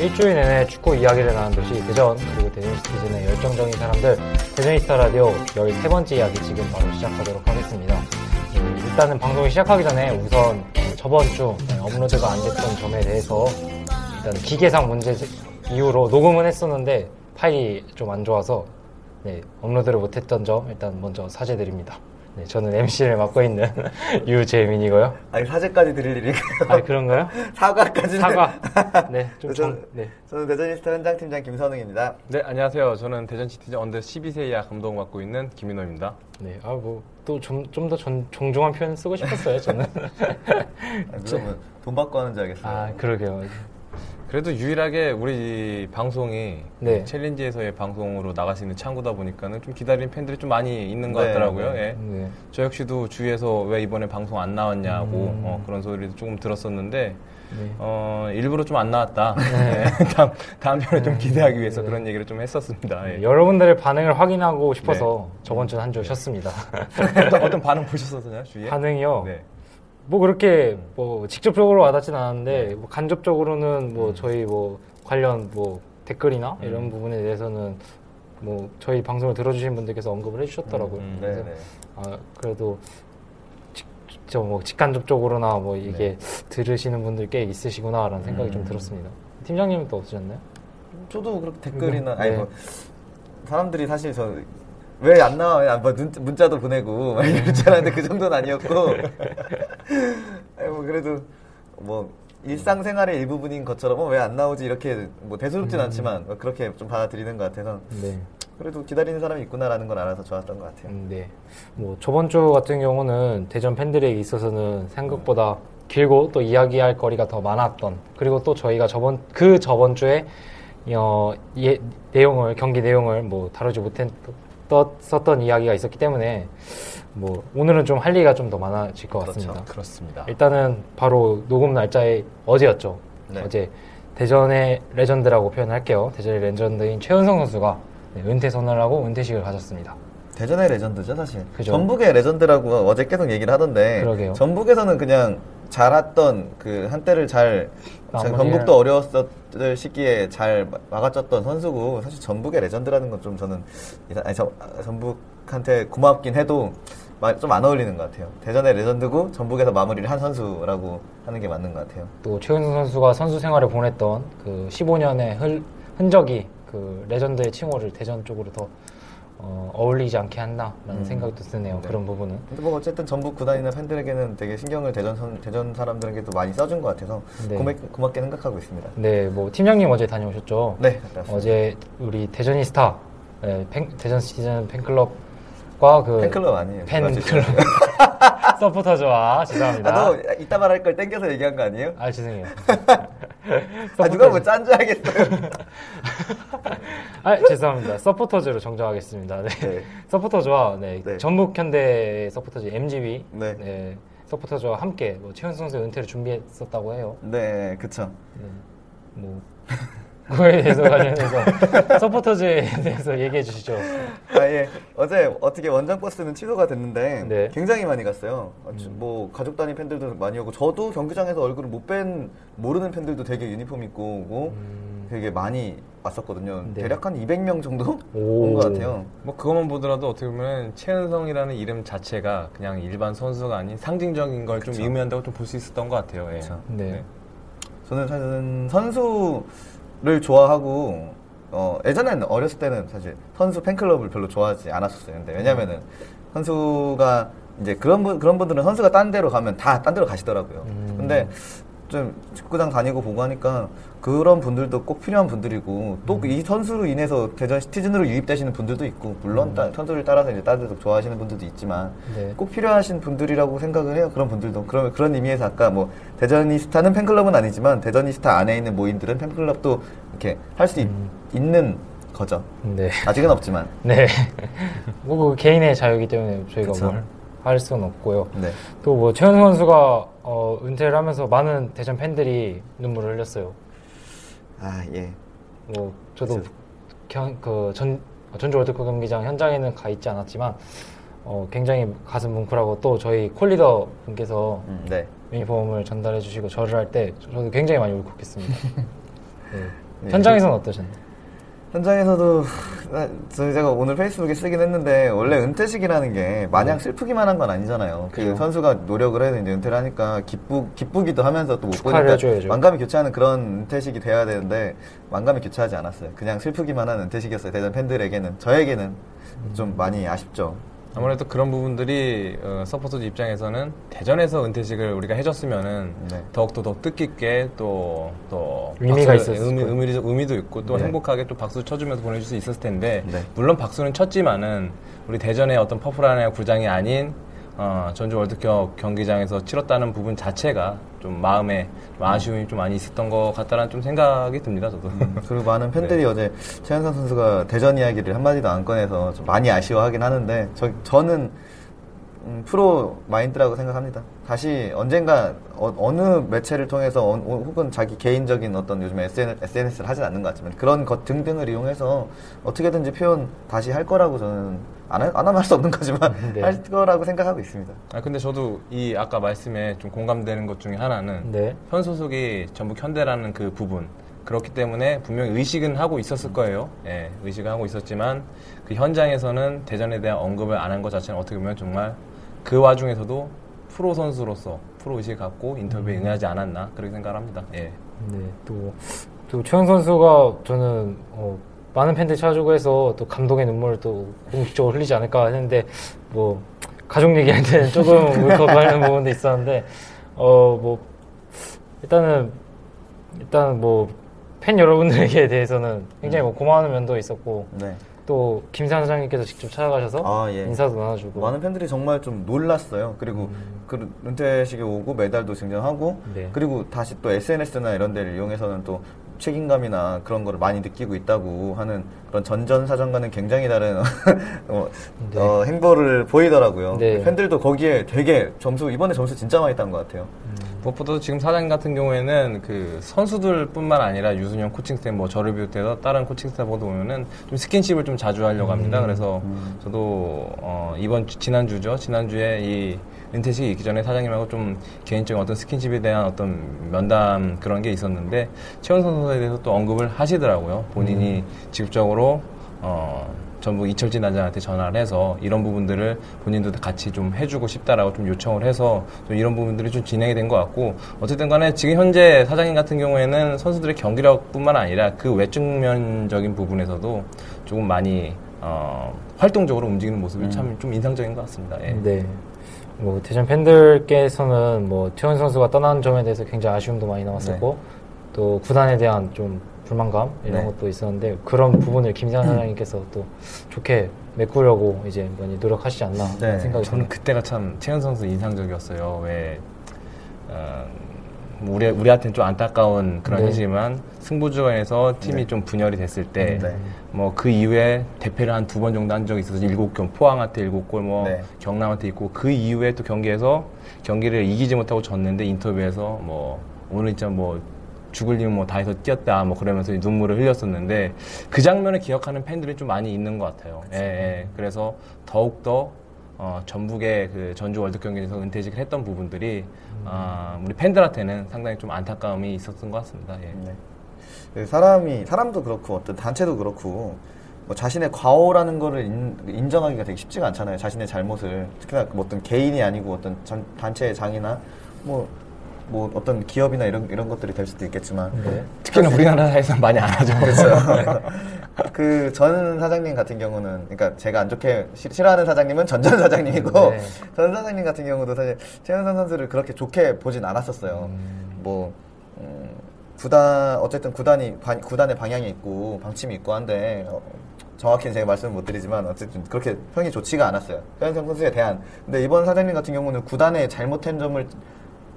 일주일 내내 축구 이야기를 나눈 도시 대전 그리고 대전 시티즌의 열정적인 사람들 대전이스타 라디오 13번째 이야기 지금 바로 시작하도록 하겠습니다. 음, 일단은 방송이 시작하기 전에 우선 어, 저번 주 네, 업로드가 안 됐던 점에 대해서 일단 기계상 문제 이후로 녹음은 했었는데 파일이 좀 안 좋아서 네, 업로드를 못했던 점 일단 먼저 사죄드립니다. 네, 저는 MC를 맡고 있는 유재민이고요. 아니 사죄까지 드릴 일인가요? 아 그런가요? 사과까지는 사과. 네, 좀 저는- 정, 네. 저는 대저니스타 현장 팀장 김선웅입니다. 네, 안녕하세요. 저는 대전 시티즌 under 12세 이하 감독 맡고 있는 김민호입니다. 네, 아, 뭐, 또 좀, 좀 더 정중한 표현 쓰고 싶었어요, 저는. 아니, 그러면 돈 받고 하는 줄 알겠어요. 아, 그러게요. 그래도 유일하게 우리 방송이 네. 챌린지에서의 방송으로 나갈 수 있는 창구다 보니까는 좀 기다리는 팬들이 좀 많이 있는 것 네, 같더라고요. 네. 예. 네. 저 역시도 주위에서 왜 이번에 방송 안 나왔냐고 음. 어, 그런 소리도 조금 들었었는데 네. 어, 일부러 좀 안 나왔다. 예. 다음, 다음 편에 좀 기대하기 위해서 그런 얘기를 좀 했었습니다. 예. 네, 여러분들의 반응을 확인하고 싶어서 저번 주는 한주 쉬었습니다. 어떤, 어떤 반응 보셨었나요, 주위에? 반응이요? 네. 뭐 그렇게 뭐 직접적으로 와닿진 않았는데 뭐 간접적으로는 뭐 저희 뭐 관련 뭐 댓글이나 이런 부분에 대해서는 뭐 저희 방송을 들어주신 분들께서 언급을 해주셨더라고요. 음, 음. 그래서 네네. 아 그래도 직, 저뭐 직간접적으로나 뭐 이게 들으시는 분들 꽤 있으시구나라는 생각이 좀 음. 들었습니다. 팀장님은 또 없으셨나요? 저도 그렇게 댓글이나 네. 아니 뭐 사람들이 사실 저 왜 안 나와요? 아, 뭐 눈- 문자도 보내고 막 이럴 줄 알았는데 그 정도는 아니었고 아니 뭐 그래도 뭐 일상생활의 일부분인 것처럼 왜안 나오지 이렇게 뭐 대수롭진 않지만 뭐 그렇게 좀 받아들이는 것 같아서 네. 그래도 기다리는 사람이 있구나라는 걸 알아서 좋았던 것 같아요. 음, 네. 뭐 저번 주 같은 경우는 대전 팬들에게 있어서는 생각보다 길고 또 이야기할 거리가 더 많았던 그리고 또 저희가 저번 그 저번 주에 어, 예, 내용을 경기 내용을 뭐 다루지 못했 었던 이야기가 있었기 때문에 뭐 오늘은 좀 할 얘기가 좀 더 많아질 것 그렇죠. 같습니다. 그렇습니다. 일단은 바로 녹음 날짜에 어제였죠. 네. 어제 대전의 레전드라고 표현할게요. 대전의 레전드인 최은성 선수가 네, 은퇴 선언을 하고 은퇴식을 가졌습니다. 대전의 레전드죠 사실. 그죠. 전북의 레전드라고 어제 계속 얘기를 하던데 그러게요. 전북에서는 그냥 잘했던 그 한때를 잘 마무리를- 전북도 어려웠을 시기에 잘 마- 막아쳤던 선수고 사실 전북의 레전드라는 건 좀 저는 아니, 저- 아, 전북한테 고맙긴 해도 좀 안 어울리는 것 같아요. 대전의 레전드고 전북에서 마무리를 한 선수라고 하는 게 맞는 것 같아요. 또 최은성 선수가 선수 생활을 보냈던 그 15년의 흔적이 그 레전드의 칭호를 대전 쪽으로 더 어, 어울리지 않게 한다라는 음. 생각이 또 드네요. 네. 그런 부분은. 근데 뭐 어쨌든 전북 구단이나 팬들에게는 되게 신경을 대전 선- 대전 사람들에게도 많이 써준 것 같아서 네. 고맙, 고맙게 생각하고 있습니다. 네, 뭐 팀장님 어제 다녀오셨죠? 네. 어제 우리 대저니스타 네, 팬- 대전 시티즌 팬클럽 과그 팬클럽 아니에요. 팬클럽 서포터즈와 죄송합니다. 아, 너 이따 말할 걸 땡겨서 얘기한 거 아니에요? 아 죄송해요. 아, 누가 뭐짠줄 알겠어요. 아 죄송합니다. 서포터즈로 정정하겠습니다. 네. 네. 서포터즈와 네, 네. 전북 현대 서포터즈 MGB 네. 네, 서포터즈와 함께 뭐 최은성 선수의 은퇴를 준비했었다고 해요. 네, 그쵸. 네, 뭐 그거에 대해서 관련해서 서포터즈에 대해서 얘기해 주시죠. 아, 예. 어제 어떻게 원정 버스는 취소가 됐는데 네. 굉장히 많이 갔어요. 아, 지- 뭐 가족 단위 팬들도 많이 오고 저도 경기장에서 얼굴을 못 뺀 모르는 팬들도 되게 유니폼 입고 오고 음. 되게 많이 왔었거든요. 네. 대략 한 200명 정도 오. 온것 같아요. 뭐 그것만 보더라도 어떻게 보면 최은성이라는 이름 자체가 그냥 일반 선수가 아닌 상징적인 걸 좀. 의미한다고 좀 볼 수 있었던 것 같아요. 예. 그쵸. 네. 저는 사실은 선수 를 좋아하고 어, 예전에는 어렸을 때는 사실 선수 팬클럽을 별로 좋아하지 않았었어요. 근데 왜냐면은 선수가 이제 그런 분 그런 분들은 선수가 딴 데로 가면 다 딴 데로 가시더라고요. 음. 근데 좀 축구장 다니고 보고 하니까 그런 분들도 꼭 필요한 분들이고 또 이 선수로 인해서 대전 시티즌으로 유입되시는 분들도 있고 물론 따- 선수를 따라서 이제 다른 데서 좋아하시는 분들도 있지만 네. 꼭 필요하신 분들이라고 생각을 해요. 그런 분들도. 그런, 그런 의미에서 아까 뭐, 대전이스타는 팬클럽은 아니지만, 대전이스타 안에 있는 모임들은 팬클럽도 이렇게 할수 음. 있는 거죠. 네. 아직은 없지만. 네. 뭐, 그 개인의 자유이기 때문에 저희가 그쵸. 뭘 할 수는 없고요. 네. 또 뭐, 최현 선수가, 어, 은퇴를 하면서 많은 대전 팬들이 눈물을 흘렸어요. 아, 예. 뭐, 저도. 경, 그, 전, 전주 월드컵 경기장 현장에는 가 있지 않았지만, 어, 굉장히 가슴 뭉클하고 또 저희 콜리더 분께서 음, 네. 유니폼을 전달해 주시고 절을 할 때 저도 굉장히 많이 울컥했습니다. 네. 네. 현장에서는 어떠셨나요? 현장에서도, 아, 저 제가 오늘 페이스북에 쓰긴 했는데, 원래 은퇴식이라는 게 마냥 슬프기만 한 건 아니잖아요. 그 네. 그죠. 선수가 노력을 해서 이제 은퇴를 하니까 기쁘, 기쁘기도 하면서 또 못 보니까 해줘야죠. 만감이 교차하는 그런 은퇴식이 돼야 되는데, 만감이 교차하지 않았어요. 그냥 슬프기만 한 은퇴식이었어요. 대전 팬들에게는. 저에게는 음. 좀 많이 아쉽죠. 아무래도 그런 부분들이 어, 서포터즈 입장에서는 대전에서 은퇴식을 우리가 해줬으면은 네. 더욱더 더 뜻깊게 또, 또 의미가 있었을 의미. 의미, 의미도 있고 또 네. 행복하게 또 박수 쳐주면서 보내줄 수 있었을 텐데 네. 물론 박수는 쳤지만은 우리 대전의 어떤 퍼플한의 구장이 아닌 어, 전주 월드컵 경기장에서 치렀다는 부분 자체가 좀 마음에 좀 아쉬움이 좀 많이 있었던 것 같다는 좀 생각이 듭니다 저도 그리고 많은 팬들이 어제 최현상 선수가 대전 이야기를 한마디도 안 꺼내서 좀 많이 아쉬워하긴 하는데 저, 저는 음, 프로 마인드라고 생각합니다. 다시 언젠가 어, 느 매체를 통해서 어, 혹은 자기 개인적인 어떤 요즘에 SNS, 를 하진 않는 것 같지만 그런 것 등등을 이용해서 어떻게든지 표현 다시 할 거라고 저는 안, 하- 안 하면 할 수 없는 거지만 네. 할 거라고 생각하고 있습니다. 아 근데 저도 이 아까 말씀에 좀 공감되는 것 중에 하나는 네. 현 소속이 전북 현대라는 그 부분 그렇기 때문에 분명히 의식은 하고 있었을 거예요. 예, 의식은 하고 있었지만 그 현장에서는 대전에 대한 언급을 안 한 것 자체는 어떻게 보면 정말 그 와중에서도 프로 선수로서 프로 의식을 갖고 인터뷰에 응하지 않았나 그렇게 생각합니다. 예. 네, 또, 또 최현 선수가 저는 어, 많은 팬들이 찾아주고 해서 또 감동의 눈물을 또 공식적으로 흘리지 않을까 했는데 뭐 가족 얘기할 때는 조금 울컥하는 부분도 있었는데 어 뭐 일단은 일단 뭐 팬 여러분들에게 대해서는 굉장히 뭐 고마운 면도 있었고 네. 또 김산 사장님께서 직접 찾아가셔서 아, 예. 인사도 나눠주고 많은 팬들이 정말 좀 놀랐어요. 그리고 그 은퇴식에 오고 메달도 증정하고 네. 그리고 다시 또 SNS나 이런 데를 이용해서는 또 책임감이나 그런 거를 많이 느끼고 있다고 하는 그런 전전 사전과는 굉장히 다른 어, 네. 어, 행보를 보이더라고요. 네. 팬들도 거기에 되게 점수 이번에 점수 진짜 많이 딴 것 같아요. 무엇보다도 지금 사장님 같은 경우에는 그 선수들뿐만 아니라 유순영 코칭스텝 뭐 저를 비롯해서 다른 코칭스텝하고도 보면은 좀 스킨십을 좀 자주 하려고 합니다. 그래서 저도 어 이번 주, 지난 주죠. 지난 주에 이 은퇴식이 있기 전에 사장님하고 좀 개인적인 어떤 스킨십에 대한 어떤 면담 그런 게 있었는데 최원선 선수에 대해서 또 언급을 하시더라고요. 본인이 직접적으로 어 전북 이철진 단장한테 전화를 해서 이런 부분들을 본인도 같이 좀 해주고 싶다라고 좀 요청을 해서 좀 이런 부분들이 좀 진행이 된 것 같고 어쨌든 간에 지금 현재 사장님 같은 경우에는 선수들의 경기력뿐만 아니라 그 외측면적인 부분에서도 조금 많이 어, 활동적으로 움직이는 모습이 참좀 인상적인 것 같습니다. 예. 네. 뭐 대전 팬들께서는 뭐 최원 선수가 떠난 점에 대해서 굉장히 아쉬움도 많이 남았었고 또 구단에 대한 좀 불만감 이런 네. 것도 있었는데 그런 부분을 김상 사장님께서 또 좋게 메꾸려고 이제 많이 노력하시지 않나 네. 생각이 저는. 그때가 참 최현 선수 인상적이었어요. 왜 어, 뭐 우리 우리한테는 좀 안타까운 그런 네. 현실이지만 승부조에서 팀이 네. 좀 분열이 됐을 때 네. 뭐그 이후에 대패를 한 두 번 정도 한 적이 있어서 일곱 경뭐 포항한테 일곱 골, 뭐 네. 경남한테 있고 그 이후에 또 경기에서 경기를 이기지 못하고 졌는데 인터뷰에서 뭐 오늘 진짜 뭐 죽을 힘은 뭐 다 해서 뛰었다 뭐 그러면서 눈물을 흘렸었는데 그 장면을 기억하는 팬들이 좀 많이 있는 것 같아요. 예, 예. 그래서 더욱 더 어, 전북의 그 전주 월드 경기에서 은퇴식을 했던 부분들이 아, 우리 팬들한테는 상당히 좀 안타까움이 있었던 것 같습니다. 예. 네. 그 사람이 사람도 그렇고 어떤 단체도 그렇고 뭐 자신의 과오라는 거를 인, 정하기가 되게 쉽지가 않잖아요. 자신의 잘못을 특히나 뭐 어떤 개인이 아니고 어떤 전- 단체의 장이나 뭐, 뭐 어떤 기업이나 이런 이런 것들이 될 수도 있겠지만 네. 특히나 우리나라에서 많이 안 하죠. 그렇죠. 그 전 사장님 같은 경우는 그러니까 제가 안 좋게 싫- 싫어하는 사장님은 전전 사장님이고 네. 전 사장님 같은 경우도 사실 최현선 선수를 그렇게 좋게 보진 않았었어요. 뭐 음, 구단 어쨌든 구단이 반- 구단의 방향이 있고 방침이 있고 한데 어, 정확히는 제가 말씀을 못 드리지만 어쨌든 그렇게 평이 좋지가 않았어요. 최현선 선수에 대한. 근데 이번 사장님 같은 경우는 구단의 잘못한 점을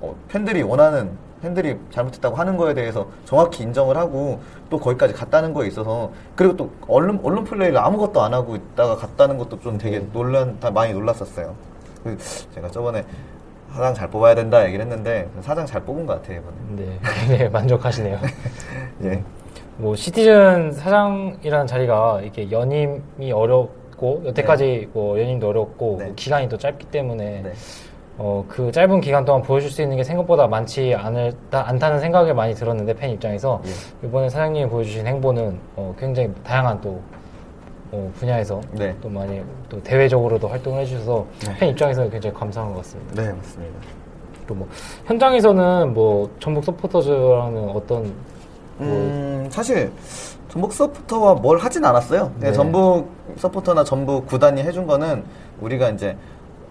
어, 팬들이 원하는 팬들이 잘못했다고 하는 거에 대해서 정확히 인정을 하고 또 거기까지 갔다는 거에 있어서 그리고 또 언론 언론 플레이를 아무것도 안 하고 있다가 갔다는 것도 좀 되게 놀란 다 많이 놀랐었어요. 그 제가 저번에 사장 잘 뽑아야 된다 얘기를 했는데 사장 잘 뽑은 것 같아요 이번에. 네, 굉장히 만족하시네요. 예. 뭐 시티즌 사장이라는 자리가 이렇게 연임이 어렵고 여태까지 뭐 연임도 어렵고 네. 뭐 기간이 또 짧기 때문에 네. 어, 그 짧은 기간 동안 보여줄 수 있는 게 생각보다 많지 않을, 않다는 생각이 많이 들었는데, 팬 입장에서. 예. 이번에 사장님이 보여주신 행보는, 어, 굉장히 다양한 또, 어, 분야에서 네. 또 많이 또 대외적으로도 활동을 해주셔서 네. 팬 입장에서는 굉장히 감사한 것 같습니다. 네 맞습니다. 또 뭐, 현장에서는 뭐, 전북 서포터즈랑은 어떤, 뭐, 음, 사실 전북 서포터와 뭘 하진 않았어요. 그냥 네. 전북 서포터나 전북 구단이 해준 거는 우리가 이제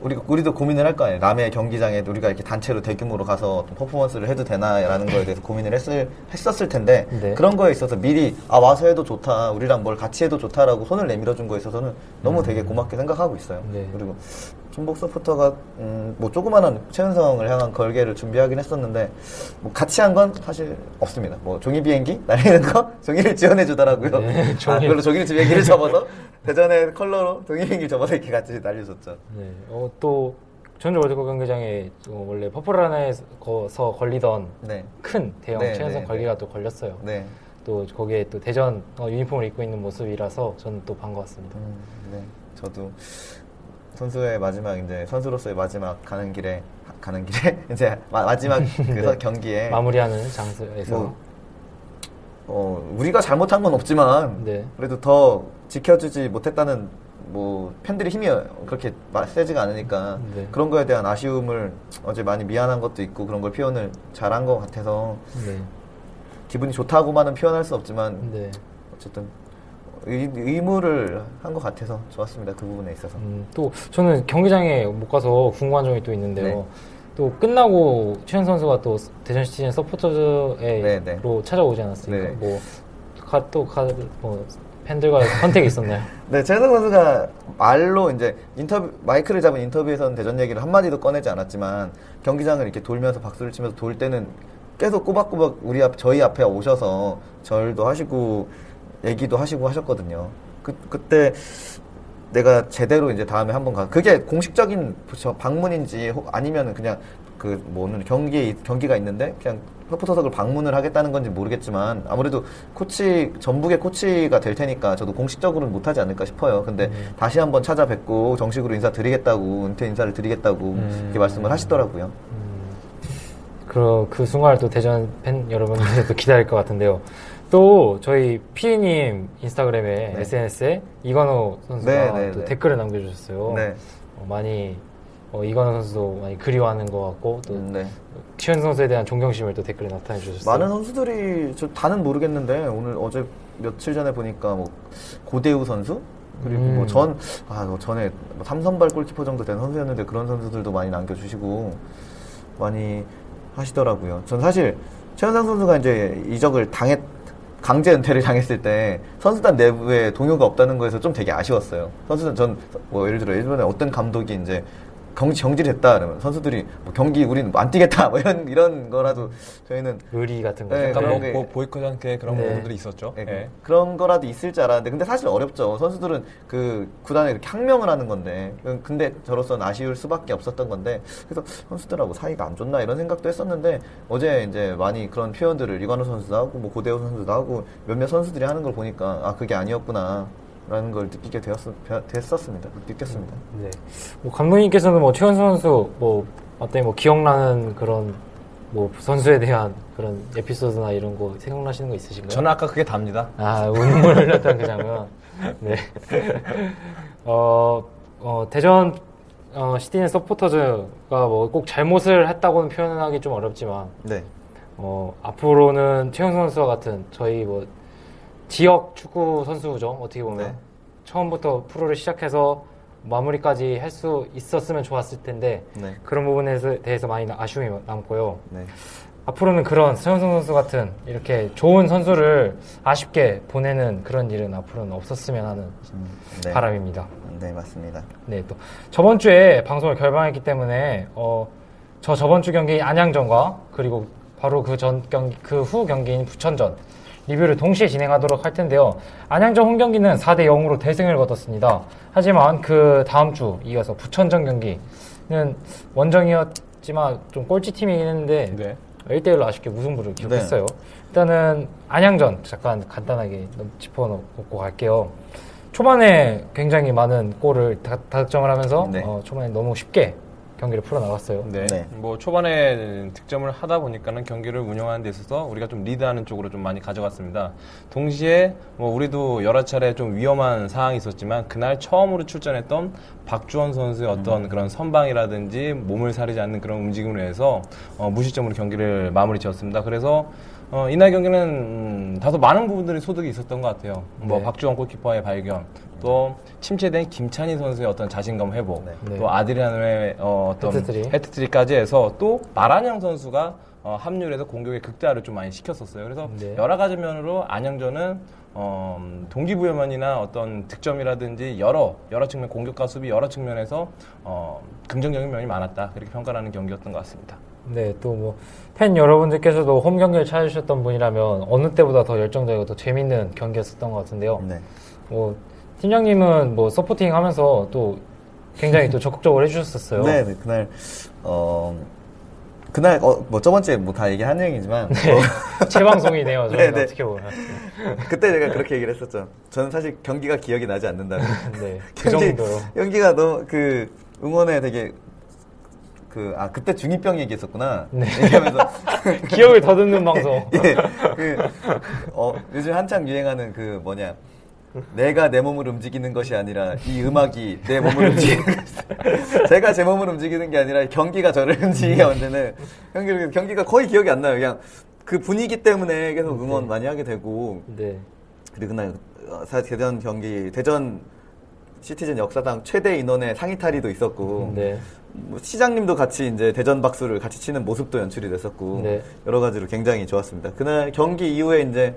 우리 우리도 고민을 할 거 아니에요. 남의 경기장에 우리가 이렇게 단체로 대규모로 가서 퍼포먼스를 해도 되나라는 거에 대해서 고민을 했을 했었을 텐데 네. 그런 거에 있어서 미리 아 와서 해도 좋다, 우리랑 뭘 같이 해도 좋다라고 손을 내밀어 준 거에 있어서는 너무 되게 고맙게 생각하고 있어요. 음. 네. 그리고 전북 서포터가 음, 뭐 조그마한 최은성을 향한 걸개를 준비하긴 했었는데 뭐 같이 한 건 사실 없습니다. 뭐 종이 비행기 날리는 거 종이를 지원해 주더라고요. 네, 아, 종이. 그걸로 종이 비행기를 접어서 대전에 컬러로 종이 비행기 접어서 이렇게 같이 날려줬죠. 네. 어, 또, 전주 월드컵 경기장에 어, 원래 퍼플란에서 걸리던 네, 큰 대형 네, 최연성 네, 걸기가 또 걸렸어요. 네, 또 거기에 또 대전 어, 유니폼을 입고 있는 모습이라서 저는 또 반가웠습니다. 음, 네. 저도 선수의 마지막 이제 선수로서의 마지막 가는 길에 가는 길에 이제 마, 마지막 그 네. 경기에 마무리하는 장소에서 뭐, 어, 우리가 잘못한 건 없지만 네. 그래도 더 지켜주지 못했다는 뭐 팬들의 힘이 그렇게 마- 세지가 않으니까 네. 그런 거에 대한 아쉬움을 어제 많이 미안한 것도 있고 그런 걸 표현을 잘한 것 같아서 네. 기분이 좋다고만은 표현할 수 없지만 네. 어쨌든 의, 의무를 한 것 같아서 좋았습니다 그 부분에 있어서 음, 또 저는 경기장에 못 가서 궁금한 점이 또 있는데요. 네. 또 끝나고 최현 선수가 또 대전 시티즌 서포터즈로 네, 네. 찾아오지 않았습니까? 네. 뭐, 가, 또, 가, 뭐, 팬들과 선택이 있었나요? 네, 최성 선수가 말로 이제 인터뷰 마이크를 잡은 인터뷰에서는 대전 얘기를 한 마디도 꺼내지 않았지만 경기장을 이렇게 돌면서 박수를 치면서 돌 때는 계속 꼬박꼬박 우리 앞 저희 앞에 오셔서 절도 하시고 얘기도 하시고 하셨거든요. 그 그때 내가 제대로 이제 다음에 한번 가. 그게 공식적인 저 방문인지 혹 아니면은 그냥 그 뭐 오늘 경기 경기가 있는데 그냥 서포터석을 방문을 하겠다는 건지 모르겠지만 아무래도 코치 전북의 코치가 될 테니까 저도 공식적으로는 못하지 않을까 싶어요. 근데 다시 한번 찾아뵙고 정식으로 인사 드리겠다고 은퇴 인사를 드리겠다고 이렇게 말씀을 하시더라고요. 그, 그 순간을 또 대전 팬 여러분들도 기다릴 것 같은데요. 또 저희 피디님 인스타그램에 네. SNS에 이건호 선수가 네, 네, 또 네. 댓글을 남겨주셨어요. 네. 어, 많이 어, 이건호 선수도 많이 그리워하는 것 같고 또 음, 네. 최현 선수에 대한 존경심을 또 댓글에 나타내 주셨어요. 많은 선수들이 저 다는 모르겠는데 오늘 어제 며칠 전에 보니까 뭐 고대우 선수 그리고 음. 뭐전 아, 뭐 전에 뭐 삼선발 골키퍼 정도 된 선수였는데 그런 선수들도 많이 남겨주시고 많이 하시더라고요. 전 사실 최현상 선수가 이제 이적을 당했 강제 은퇴를 당했을 때 선수단 내부에 동요가 없다는 거에서 좀 되게 아쉬웠어요. 선수단 전 뭐 예를 들어 예전에 어떤 감독이 이제 경지 정지됐다 그러면 선수들이 뭐 경기 우리는 안 뛰겠다 뭐 이런 이런 거라도 저희는 의리 같은 거죠. 네, 약간 그런 뭐, 게- 뭐 보이콧 한 게 그런 네. 부분들이 있었죠. 예, 예. 그런 거라도 있을 줄 알았는데 근데 사실 어렵죠. 선수들은 그 구단에 이렇게 항명을 하는 건데 근데 저로서는 아쉬울 수밖에 없었던 건데 그래서 선수들하고 사이가 안 좋나 이런 생각도 했었는데 어제 이제 많이 그런 표현들을 이관우 선수도 하고 뭐 고대호 선수도 하고 몇몇 선수들이 하는 걸 보니까 아 그게 아니었구나. 라는 걸 느끼게 되었, 됐었습니다. 느꼈습니다. 네. 뭐 감독님께서는 뭐 최현 선수 뭐 어때 뭐 기억나는 그런 뭐 선수에 대한 그런 에피소드나 이런 거 생각나시는 거 있으신가요? 저는 아까 그게 답니다. 아, 눈물 흘렸던 그 장면. 네. 어, 어, 대전 어, 시티즌 서포터즈가 뭐 꼭 잘못을 했다고는 표현하기 좀 어렵지만 네. 어, 앞으로는 최영 선수와 같은 저희 뭐 지역 축구 선수죠. 어떻게 보면 네. 처음부터 프로를 시작해서 마무리까지 할 수 있었으면 좋았을 텐데 네. 그런 부분에 대해서 많이 아쉬움이 남고요. 네. 앞으로는 그런 서영성 선수 같은 이렇게 좋은 선수를 아쉽게 보내는 그런 일은 앞으로는 없었으면 하는 음, 네. 바람입니다. 네, 맞습니다. 네, 또 저번 주에 방송을 결방했기 때문에 어, 저 저번 주 경기 안양전과 그리고 바로 그 전 경기 그 후 경기인 부천전 리뷰를 동시에 진행하도록 할 텐데요. 안양전 홈 경기는 4대 0으로 대승을 거뒀습니다. 하지만 그 다음 주 이어서 부천전 경기는 원정이었지만 좀 꼴찌 팀이긴 했는데 네. 1대1로 아쉽게 무승부를 기록했어요. 일단은 안양전 잠깐 간단하게 짚어놓고 갈게요. 초반에 굉장히 많은 골을 다, 득점을 하면서 네. 어, 초반에 너무 쉽게 경기를 풀어나갔어요. 네. 네. 뭐 초반에 득점을 하다 보니까는 경기를 운영하는 데 있어서 우리가 좀 리드하는 쪽으로 좀 많이 가져갔습니다. 동시에 뭐 우리도 여러 차례 좀 위험한 상황이 있었지만 그날 처음으로 출전했던 박주원 선수의 어떤 그런 선방이라든지 몸을 사리지 않는 그런 움직임을 해서 어, 무실점으로 경기를 마무리 지었습니다. 그래서 어, 이날 경기는 음, 다소 많은 부분들이 소득이 있었던 것 같아요. 뭐 네. 박주원 골키퍼의 발견, 또 침체된 김찬희 선수의 어떤 자신감 회복, 네. 또 아드리아노의 어, 어떤 헤트트릭. 헤트트릭까지 해서 또 마란영 선수가 어, 합류를 해서 공격의 극대화를 좀 많이 시켰었어요. 그래서 네. 여러 가지 면으로 안양전은 어, 음, 동기부여만이나 어떤 득점이라든지 여러 여러 측면 공격과 수비 여러 측면에서 어, 긍정적인 면이 많았다 그렇게 평가하는 경기였던 것 같습니다. 네, 또 뭐 팬 여러분들께서도 홈 경기를 찾으셨던 분이라면 어느 때보다 더 열정적이고 더 재밌는 경기였었던 것 같은데요. 네. 뭐 팀장님은 뭐 서포팅 하면서 또 굉장히 또 적극적으로 해주셨었어요. 네, 네, 그날 어 그날 어, 뭐 저번주에 뭐 다 얘기한 내용이지만 뭐 재방송이네요. 저는 네, 네. 어떻게 보면. 그때 제가 그렇게 얘기를 했었죠. 저는 사실 경기가 기억이 나지 않는다는. 네, 그 경기, 정도로. 경기가 너무 그 응원에 되게 그 아 그때 중이병 얘기했었구나. 네. 얘기하면서 기억을 더듬는 방송. 예, 그, 어, 요즘 한창 유행하는 그 뭐냐. 내가 내 몸을 움직이는 것이 아니라 이 음악이 내 몸을 움직이는 것. 제가 제 몸을 움직이는 게 아니라 경기가 저를 움직이게 만드는 경기를, 경기가 거의 기억이 안 나요. 그냥 그 분위기 때문에 계속 응원 많이 하게 되고. 네. 그리고 그날 어, 사 대전 경기, 대전 시티즌 역사상 최대 인원의 상의 탈의도 있었고. 네. 뭐 시장님도 같이 이제 대전 박수를 같이 치는 모습도 연출이 됐었고 네. 여러 가지로 굉장히 좋았습니다. 그날 경기 이후에 이제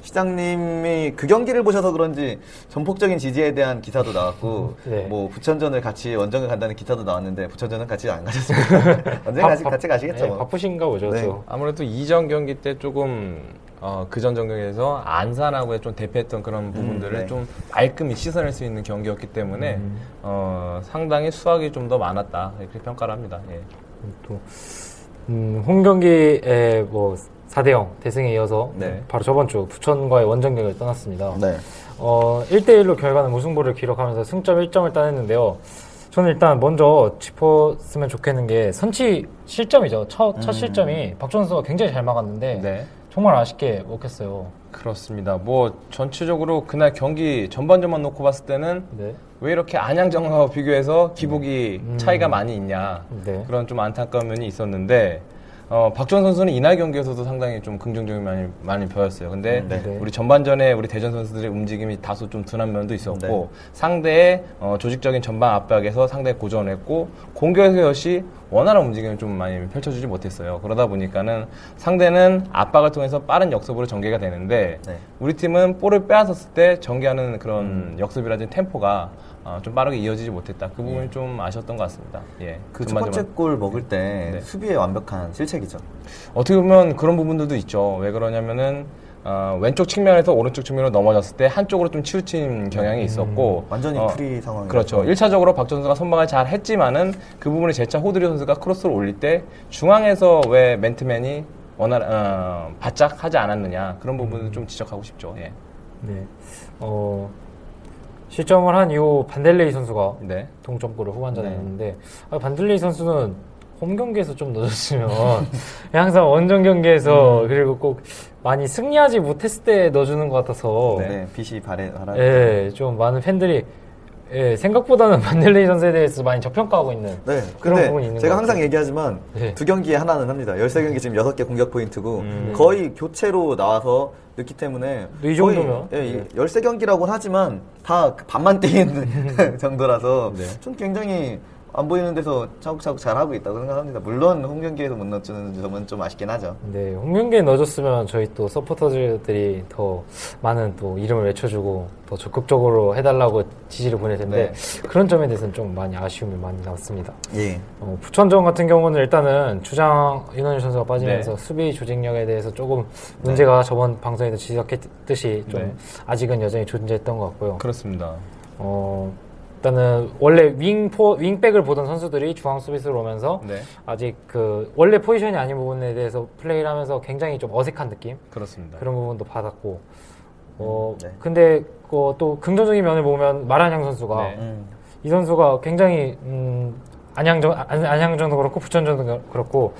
시장님이 그 경기를 보셔서 그런지 전폭적인 지지에 대한 기사도 나왔고 네. 뭐 부천전을 같이 원정을 간다는 기사도 나왔는데 부천전은 같이 안 가셨습니다. 언젠가 바- 같이, 가시겠죠. 네, 뭐. 바쁘신가 보죠. 네. 또. 아무래도 이전 경기 때 조금 어, 그전 경기에서 안산하고의 좀 대패했던 그런 부분들을 네. 좀 말끔히 씻어낼 수 있는 경기였기 때문에 어, 상당히 수확이 좀 더 많았다 이렇게 평가를 합니다. 예. 또, 음, 홈 경기에 뭐 4대 0 대승에 이어서 네. 바로 저번 주 부천과의 원정경을 떠났습니다. 네. 어, 1대 1로 결과는 무승부를 기록하면서 승점 1점을 따냈는데요. 저는 일단 먼저 짚었으면 좋겠는 게 선취 실점이죠. 첫, 첫 실점이 박준 선수가 굉장히 잘 막았는데 네. 정말 아쉽게 먹혔어요. 그렇습니다. 뭐 전체적으로 그날 경기 전반전만 놓고 봤을 때는 네. 왜 이렇게 안양전과 비교해서 기복이 음. 차이가 많이 있냐 네. 그런 좀 안타까운 면이 있었는데 어, 박주원 선수는 이날 경기에서도 상당히 좀 긍정적인 많이 많이 보였어요. 근데 음, 네. 네. 우리 전반전에 우리 대전 선수들의 움직임이 다소 좀 둔한 면도 있었고 네. 상대의 어, 조직적인 전방 압박에서 상당히 고전했고 공격에서 역시 원활한 움직임을 좀 많이 펼쳐주지 못했어요. 그러다 보니까는 상대는 압박을 통해서 빠른 역습으로 전개가 되는데 네. 우리 팀은 볼을 빼앗았을 때 전개하는 그런 역습이라든지 템포가 어, 좀 빠르게 이어지지 못했다. 그 부분이 좀 아쉬웠던 것 같습니다. 예. 그 첫 번째 골 먹을 때 네. 수비의 완벽한 실책이죠. 어떻게 보면 그런 부분들도 있죠. 왜 그러냐면은 어, 왼쪽 측면에서 오른쪽 측면으로 넘어졌을 때 한쪽으로 좀 치우친 경향이 있었고 음, 완전히 어, 프리 상황이라서. 그렇죠. 1차적으로 박 선수가 선방을 잘 했지만은 그 부분을 재차 호드리 선수가 크로스를 올릴 때 중앙에서 왜 맨트맨이 원활 어, 바짝 하지 않았느냐 그런 부분을 좀 지적하고 싶죠. 예. 네. 어, 실점을 한 이후 반델레이 선수가 네. 동점골을 후반전에 네. 넣었는데 아, 반들리 선수는 홈 경기에서 좀 넣어줬으면 항상 원정 경기에서 그리고 꼭 많이 승리하지 못했을 때 넣어주는 것 같아서 네, 빛이 바래, 바라. 예, 좀 많은 팬들이 예, 생각보다는 반델레이 선수에 대해서 많이 저평가하고 있는 네, 그런 부분이 있는 제가 것 항상. 얘기하지만 네. 두 경기에 하나는 합니다. 13경기 지금 6개 공격 포인트고 음. 거의 교체로 나와서 넣기 때문에 이 정도면? 거의, 예, 네. 13경기라고는 하지만 다그 반만 뛰는 정도라서 네. 좀 굉장히 안 보이는 데서 차곡차곡 잘 하고 있다고 생각합니다. 물론 홈 경기에서 못 넣어주는 점은 좀 아쉽긴 하죠. 네, 홈 경기에 넣어줬으면 저희 또 서포터들이 더 많은 또 이름을 외쳐주고 더 적극적으로 해달라고 지지를 보낼 텐데 그런 점에 대해서는 좀 많이 아쉬움이 많이 남습니다. 예. 어, 부천전 같은 경우는 일단은 주장 윤원일 선수가 빠지면서 네. 수비 조직력에 대해서 조금 문제가 저번 방송에도 지적했듯이 좀 네. 아직은 여전히 존재했던 것 같고요. 그렇습니다. 어, 일단은 원래 윙포 윙백을 보던 선수들이 중앙 수비수로 오면서 네, 아직 그 원래 포지션이 아닌 부분에 대해서 플레이를 하면서 굉장히 좀 어색한 느낌 그렇습니다. 그런 부분도 받았고 어 네. 근데 그또 긍정적인 면을 보면 마란양 선수가 네. 음. 이 선수가 굉장히 음 안양전 안- 안양전도 그렇고 부천전도 그렇고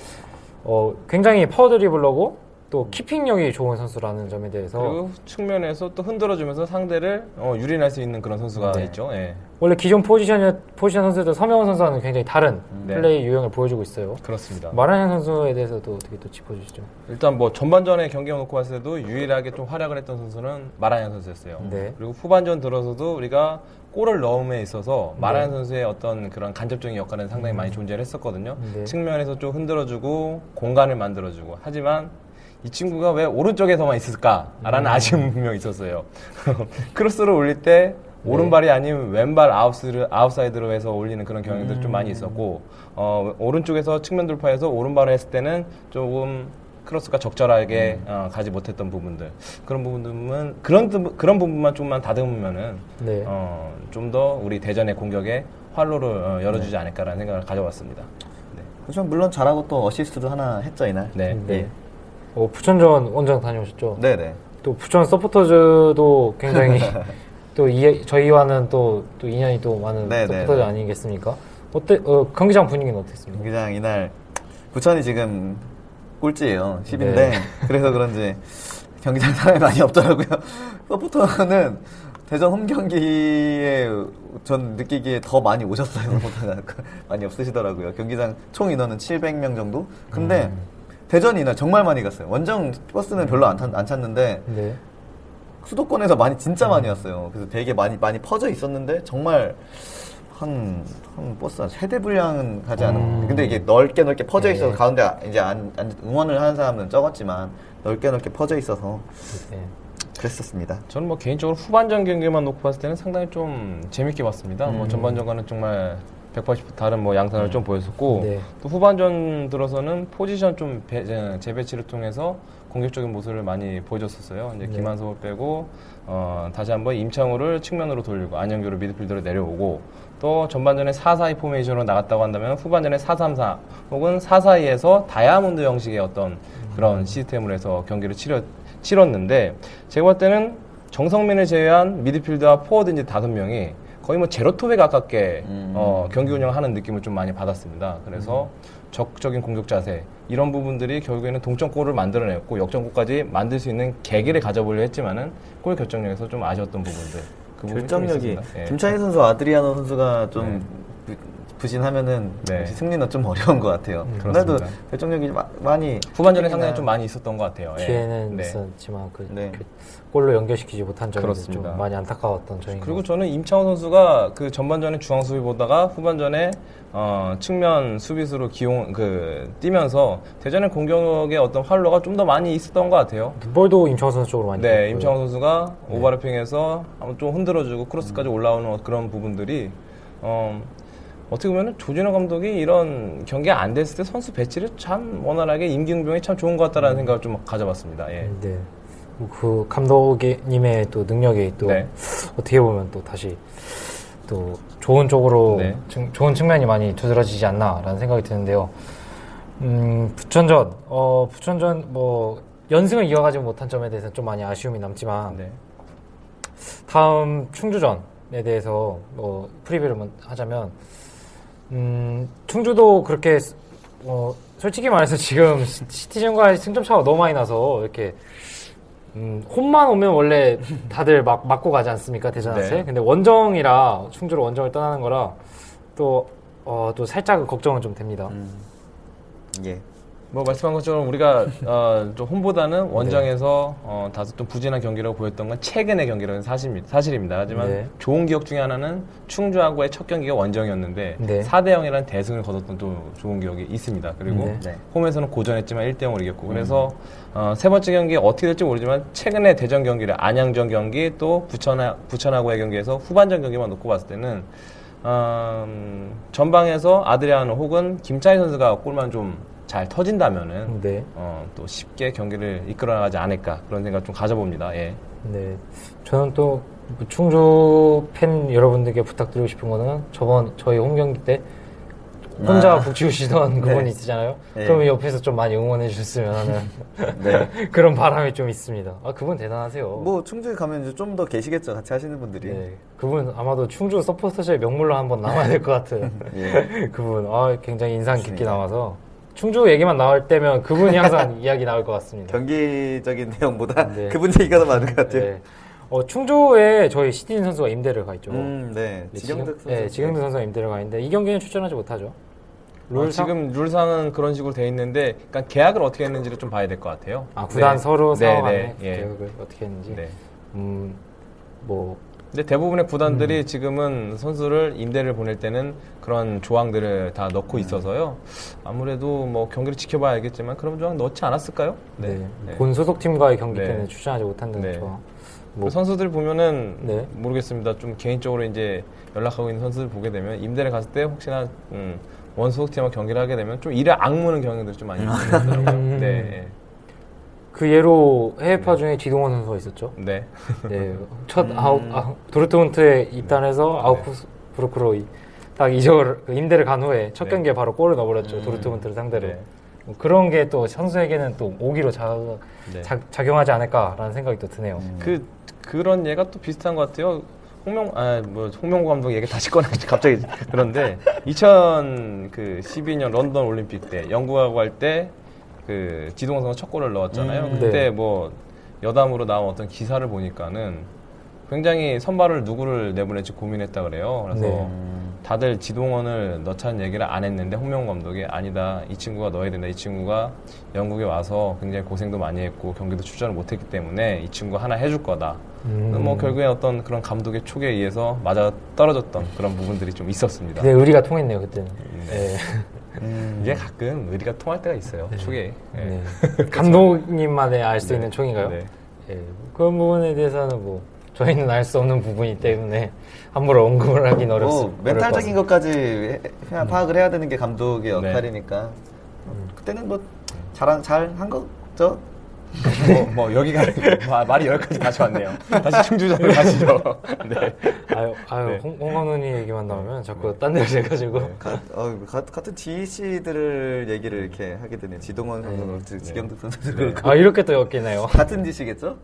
어 굉장히 파워 드리블러고 또 키핑력이 좋은 선수라는 점에 대해서 그리고 측면에서 또 흔들어주면서 상대를 어, 유린할 수 있는 그런 선수가 네. 있죠. 예. 원래 기존 포지션 포지션 선수들 서명훈 선수와는 굉장히 다른 네. 플레이 유형을 보여주고 있어요. 그렇습니다. 마란양 선수에 대해서도 어떻게 또 짚어주시죠? 일단 뭐 전반전에 경기를 놓고 봤을 때도 유일하게 좀 활약을 했던 선수는 마라양 선수였어요. 네. 그리고 후반전 들어서도 우리가 골을 넣음에 있어서 네. 마라양 선수의 어떤 그런 간접적인 역할은 상당히 많이 존재를 했었거든요. 음. 네. 측면에서 좀 흔들어주고 공간을 만들어주고 하지만 이 친구가 왜 오른쪽에서만 있을까라는 음. 아쉬움이 분명히 있었어요. 크로스를 올릴 때 네. 오른발이 아닌 왼발 아웃스, 아웃사이드로 해서 올리는 그런 경향들이 좀 음. 많이 있었고 어, 오른쪽에서 측면 돌파해서 오른발을 했을 때는 조금 크로스가 적절하게 음. 어, 가지 못했던 부분들 그런 부분들은 그런 부- 그런 부분만 좀만 다듬으면은 네. 어, 좀 더 우리 대전의 공격에 활로를 어, 네. 열어주지 않을까라는 생각을 가져봤습니다. 네. 그렇지만 물론 잘하고 또 어시스트도 하나 했죠 이날. 네. 네. 어, 부천전 원정 다녀오셨죠? 네네. 또 부천 서포터즈도 굉장히 또 이, 저희와는 또, 또 인연이 또 많은 네, 네, 서포터즈 네. 아니겠습니까? 어때, 어, 경기장 분위기는 어땠습니까? 경기장 이날 부천이 지금 꼴찌예요. 10인데 네. 그래서 그런지 경기장 사람이 많이 없더라고요. 서포터는 대전 홈 경기에 전 느끼기에 더 많이 오셨어요. 서포터가 많이 없으시더라고요. 경기장 총 인원은 700명 정도. 근데 음. 대전이 이날 정말 많이 갔어요. 원정 버스는 별로 안, 탔- 안 찼는데 네. 수도권에서 많이 진짜 많이 왔어요. 그래서 되게 많이 많이 퍼져 있었는데 정말 한, 한 버스 한 세대 분량은 하지 않은. 음. 근데 이게 넓게 넓게 퍼져 있어서 네. 가운데 이제 안, 안- 응원을 하는 사람은 적었지만 넓게 넓게 퍼져 있어서 네. 그랬었습니다. 저는 뭐 개인적으로 후반전 경기만 놓고 봤을 때는 상당히 좀 재밌게 봤습니다. 뭐 음. 전반전과는 정말 180도 다른 뭐 양상을 좀 보였었고 네. 또 후반전 들어서는 포지션 좀 배- 제- 재배치를 통해서 공격적인 모습을 많이 보여줬었어요. 이제 네. 김한섭을 빼고 어, 다시 한번 임창우를 측면으로 돌리고 안영규를 미드필더로 내려오고 또 전반전에 4-4-2 포메이션으로 나갔다고 한다면 후반전에 4-3-4 혹은 4-4-2에서 다이아몬드 형식의 어떤 그런 시스템으로 해서 경기를 치렀, 치렀는데 제가 볼 때는 정성민을 제외한 미드필드와 포워드 이제 다섯 명이 거의 뭐 제로톱에 가깝게 음. 어, 경기 운영하는 느낌을 좀 많이 받았습니다. 그래서 적극적인 공격 자세 이런 부분들이 결국에는 동점골을 만들어냈고 역전골까지 만들 수 있는 계기를 가져보려 했지만은 골 결정력에서 좀 아쉬웠던 부분들 그 부분이 좀 결정력이 있었습니다. 예. 김창희 선수 아드리아노 선수가 좀 네. 부- 부진하면은 네. 승리는 좀 어려운 것 같아요. 음. 그날도. 결정력이 마- 많이 후반전에 나- 상당히 좀 많이 있었던 것 같아요. 예. 기회는 네. 있었지만 그, 네. 그 골로 연결시키지 못한 점이 그렇습니다. 좀 많이 안타까웠던 점인 그리고 것 저는 임창호 선수가 그 전반전에 중앙 수비 보다가 후반전에 어, 측면 수비수로 기용 그 뛰면서 대전의 공격의 어떤 활로가 좀 더 많이 있었던 것 같아요. 볼도 임창호 선수 쪽으로 많이 네. 임창호 선수가 오버래핑해서 한번 좀 흔들어주고 크로스까지 올라오는 그런 부분들이 어, 어떻게 보면 조진호 감독이 이런 경기가 안 됐을 때 선수 배치를 참 원활하게 임기응변이 참 좋은 것 같다라는 생각을 좀 가져봤습니다. 예. 네. 그 감독님의 또 능력이 또 네. 어떻게 보면 또 다시 또 좋은 쪽으로 네. 증- 좋은 측면이 많이 두드러지지 않나라는 생각이 드는데요. 음, 부천전, 어, 부천전 뭐 연승을 이어가지 못한 점에 대해서는 좀 많이 아쉬움이 남지만 네. 다음 충주전에 대해서 뭐 프리뷰를 먼- 하자면 음, 충주도 그렇게 스- 어, 솔직히 말해서 지금 시- 시티즌과의 승점 차가 너무 많이 나서 이렇게 음, 홈만 오면 원래 다들 막 맞고 가지 않습니까 대전한테? 네. 근데 원정이라 충주로 원정을 떠나는 거라 또 어, 또 살짝 걱정은 좀 됩니다. 예. 뭐 말씀한 것처럼 우리가 어, 좀 홈보다는 원정에서 어, 다소 좀 부진한 경기라고 보였던 건 최근의 경기라는 사실입니다. 사실입니다. 하지만 네. 좋은 기억 중에 하나는 충주하고의 첫 경기가 원정이었는데 네. 4대 0이라는 대승을 거뒀던 또 좋은 기억이 있습니다. 그리고 네. 네. 홈에서는 고전했지만 1대 0으로 이겼고 그래서 어, 세 번째 경기 어떻게 될지 모르지만 최근에 대전 경기를 안양전 경기 또 부천하, 부천하고의 경기에서 후반전 경기만 놓고 봤을 때는 음, 전방에서 아드리아노 혹은 김차희 선수가 골만 좀 잘 터진다면은 네. 어, 또 쉽게 경기를 이끌어 나가지 않을까 그런 생각 좀 가져봅니다. 예. 네. 저는 또 충주 팬 여러분들께 부탁드리고 싶은 거는 저번 저희 홈 경기 때 혼자 아. 북치우시던 그분이 네. 있으잖아요. 네. 그러면 옆에서 좀 많이 응원해 주셨으면 하는 네. 그런 바람이 좀 있습니다. 아, 그분 대단하세요. 뭐 충주에 가면 좀 더 계시겠죠. 같이 하시는 분들이. 네. 그분 아마도 충주 서포터즈의 명물로 한번 남아야 될 것 같은 예. 그분. 아, 굉장히 인상 깊게. 남아서 충주 얘기만 나올 때면 그분이 항상 이야기 나올 것 같습니다. 경기적인 내용보다 네. 그분 얘기가 더 많은 것 같아요. 네. 어, 충주에 저희 시티즌 선수가 임대를 가 있죠. 음, 네. 네, 지경득 선수. 네, 지경득 선수가 임대를 가 있는데 이 경기는 출전하지 못하죠. 어, 룰상? 지금 룰상은 그런 식으로 돼 있는데 그러니까 계약을 어떻게 했는지를 좀 봐야 될 것 같아요. 아 구단 네. 서로 네, 상황 네, 안에 예. 계약을 어떻게 했는지. 네. 음, 뭐 근데 대부분의 구단들이 음. 지금은 선수를 임대를 보낼 때는 그런 조항들을 다 음. 넣고 있어서요. 아무래도 뭐 경기를 지켜봐야 알겠지만 그런 조항 넣지 않았을까요? 네. 네. 본 소속 팀과의 경기 네. 때는 출전하지 못한다는 네. 조항. 그뭐 선수들 보면은 네. 모르겠습니다. 좀 개인적으로 이제 연락하고 있는 선수들 보게 되면 임대를 갔을 때 혹시나 음, 원소속 팀과 경기를 하게 되면 좀 이를 악무는 경향들이 좀 많이 있더라고요. 음. 네. 그 예로 해외파 중에 지동원 선수가 있었죠. 네. 네. 첫 음. 아웃 아, 도르트문트에 입단해서 아우크스부르크로 딱 이적을 그 임대를 간 후에 첫 네. 경기에 바로 골을 넣어버렸죠. 음. 도르트문트를 상대로. 네. 뭐 그런 게 또 선수에게는 또 오기로 자, 네. 작용하지 않을까라는 생각이 또 드네요. 그 그런 예가 또 비슷한 것 같아요. 홍명 아뭐 홍명구 감독 얘기 다시 꺼내 갑자기 그런데 2012년 런던 올림픽 때 영국하고 할 때 그 지동원 선수 첫 골을 넣었잖아요. 음, 그때 네. 뭐 여담으로 나온 어떤 기사를 보니까는 굉장히 선발을 누구를 내보낼지 고민했다 그래요. 그래서 네. 다들 지동원을 넣자는 얘기를 안 했는데 홍명구 감독이 아니다 이 친구가 넣어야 된다 이 친구가 영국에 와서 굉장히 고생도 많이 했고 경기도 출전을 못했기 때문에 이 친구 하나 해줄 거다 음. 뭐 결국에 어떤 그런 감독의 촉에 의해서 맞아 떨어졌던 그런 부분들이 좀 있었습니다 근데 의리가 통했네요 그때는. 네. 네. 음. 이게 가끔 의리가 통할 때가 있어요 촉에 예. 네. 감독님만의 알 수 있는 총인가요? 네. 예, 그런 부분에 대해서는 뭐 저희는 알 수 없는 부분이기 때문에 함부로 언급을 하긴 뭐 어렵습니다. 멘탈적인 것까지 해- 해- 파악을 해야 되는 게 감독의 네. 역할이니까 그때는 뭐 잘한 잘한 거죠. 뭐, 뭐 여기가 마- 말이 여기까지 다시 왔네요 다시 충주전으로 가시죠 네. 아유, 아유 네. 홍, 홍원훈이 얘기만 나오면 자꾸 딴 데로 돼가지고 가, 어, 가- 같은 DC들을 얘기를 이렇게 하게 되네. 지동원 선수 그렇고 지경득 선수도 그렇고 아 이렇게 또 엮이네요. 같은 DC겠죠?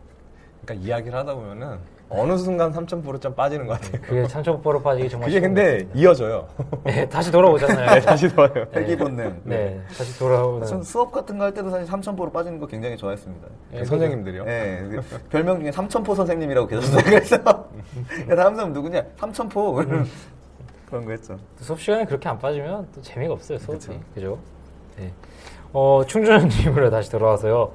그러니까 이야기를 하다 보면은 어느 순간 3.5점 빠지는 것 같아요 그게 참초보로 빠지기 정말 그게 근데 이어져요. 네, 다시 돌아오잖아요. 네, 다시 돌아요 회귀 본능. 네, 다시 돌아오는. 전 수업 같은 거 할 때도 사실 삼천포로 빠지는 거 굉장히 좋아했습니다. 그 선생님들이요 예, 그 별명 중에 삼천포 선생님이라고 계셨어요. 그래서 야, 다음 사람 누구냐? 삼천포 그런 거 했죠. 수업 시간에 그렇게 안 빠지면 또 재미가 없어요 수업이 그쵸. 그죠? 네. 어 충주전님으로 다시 돌아와서요.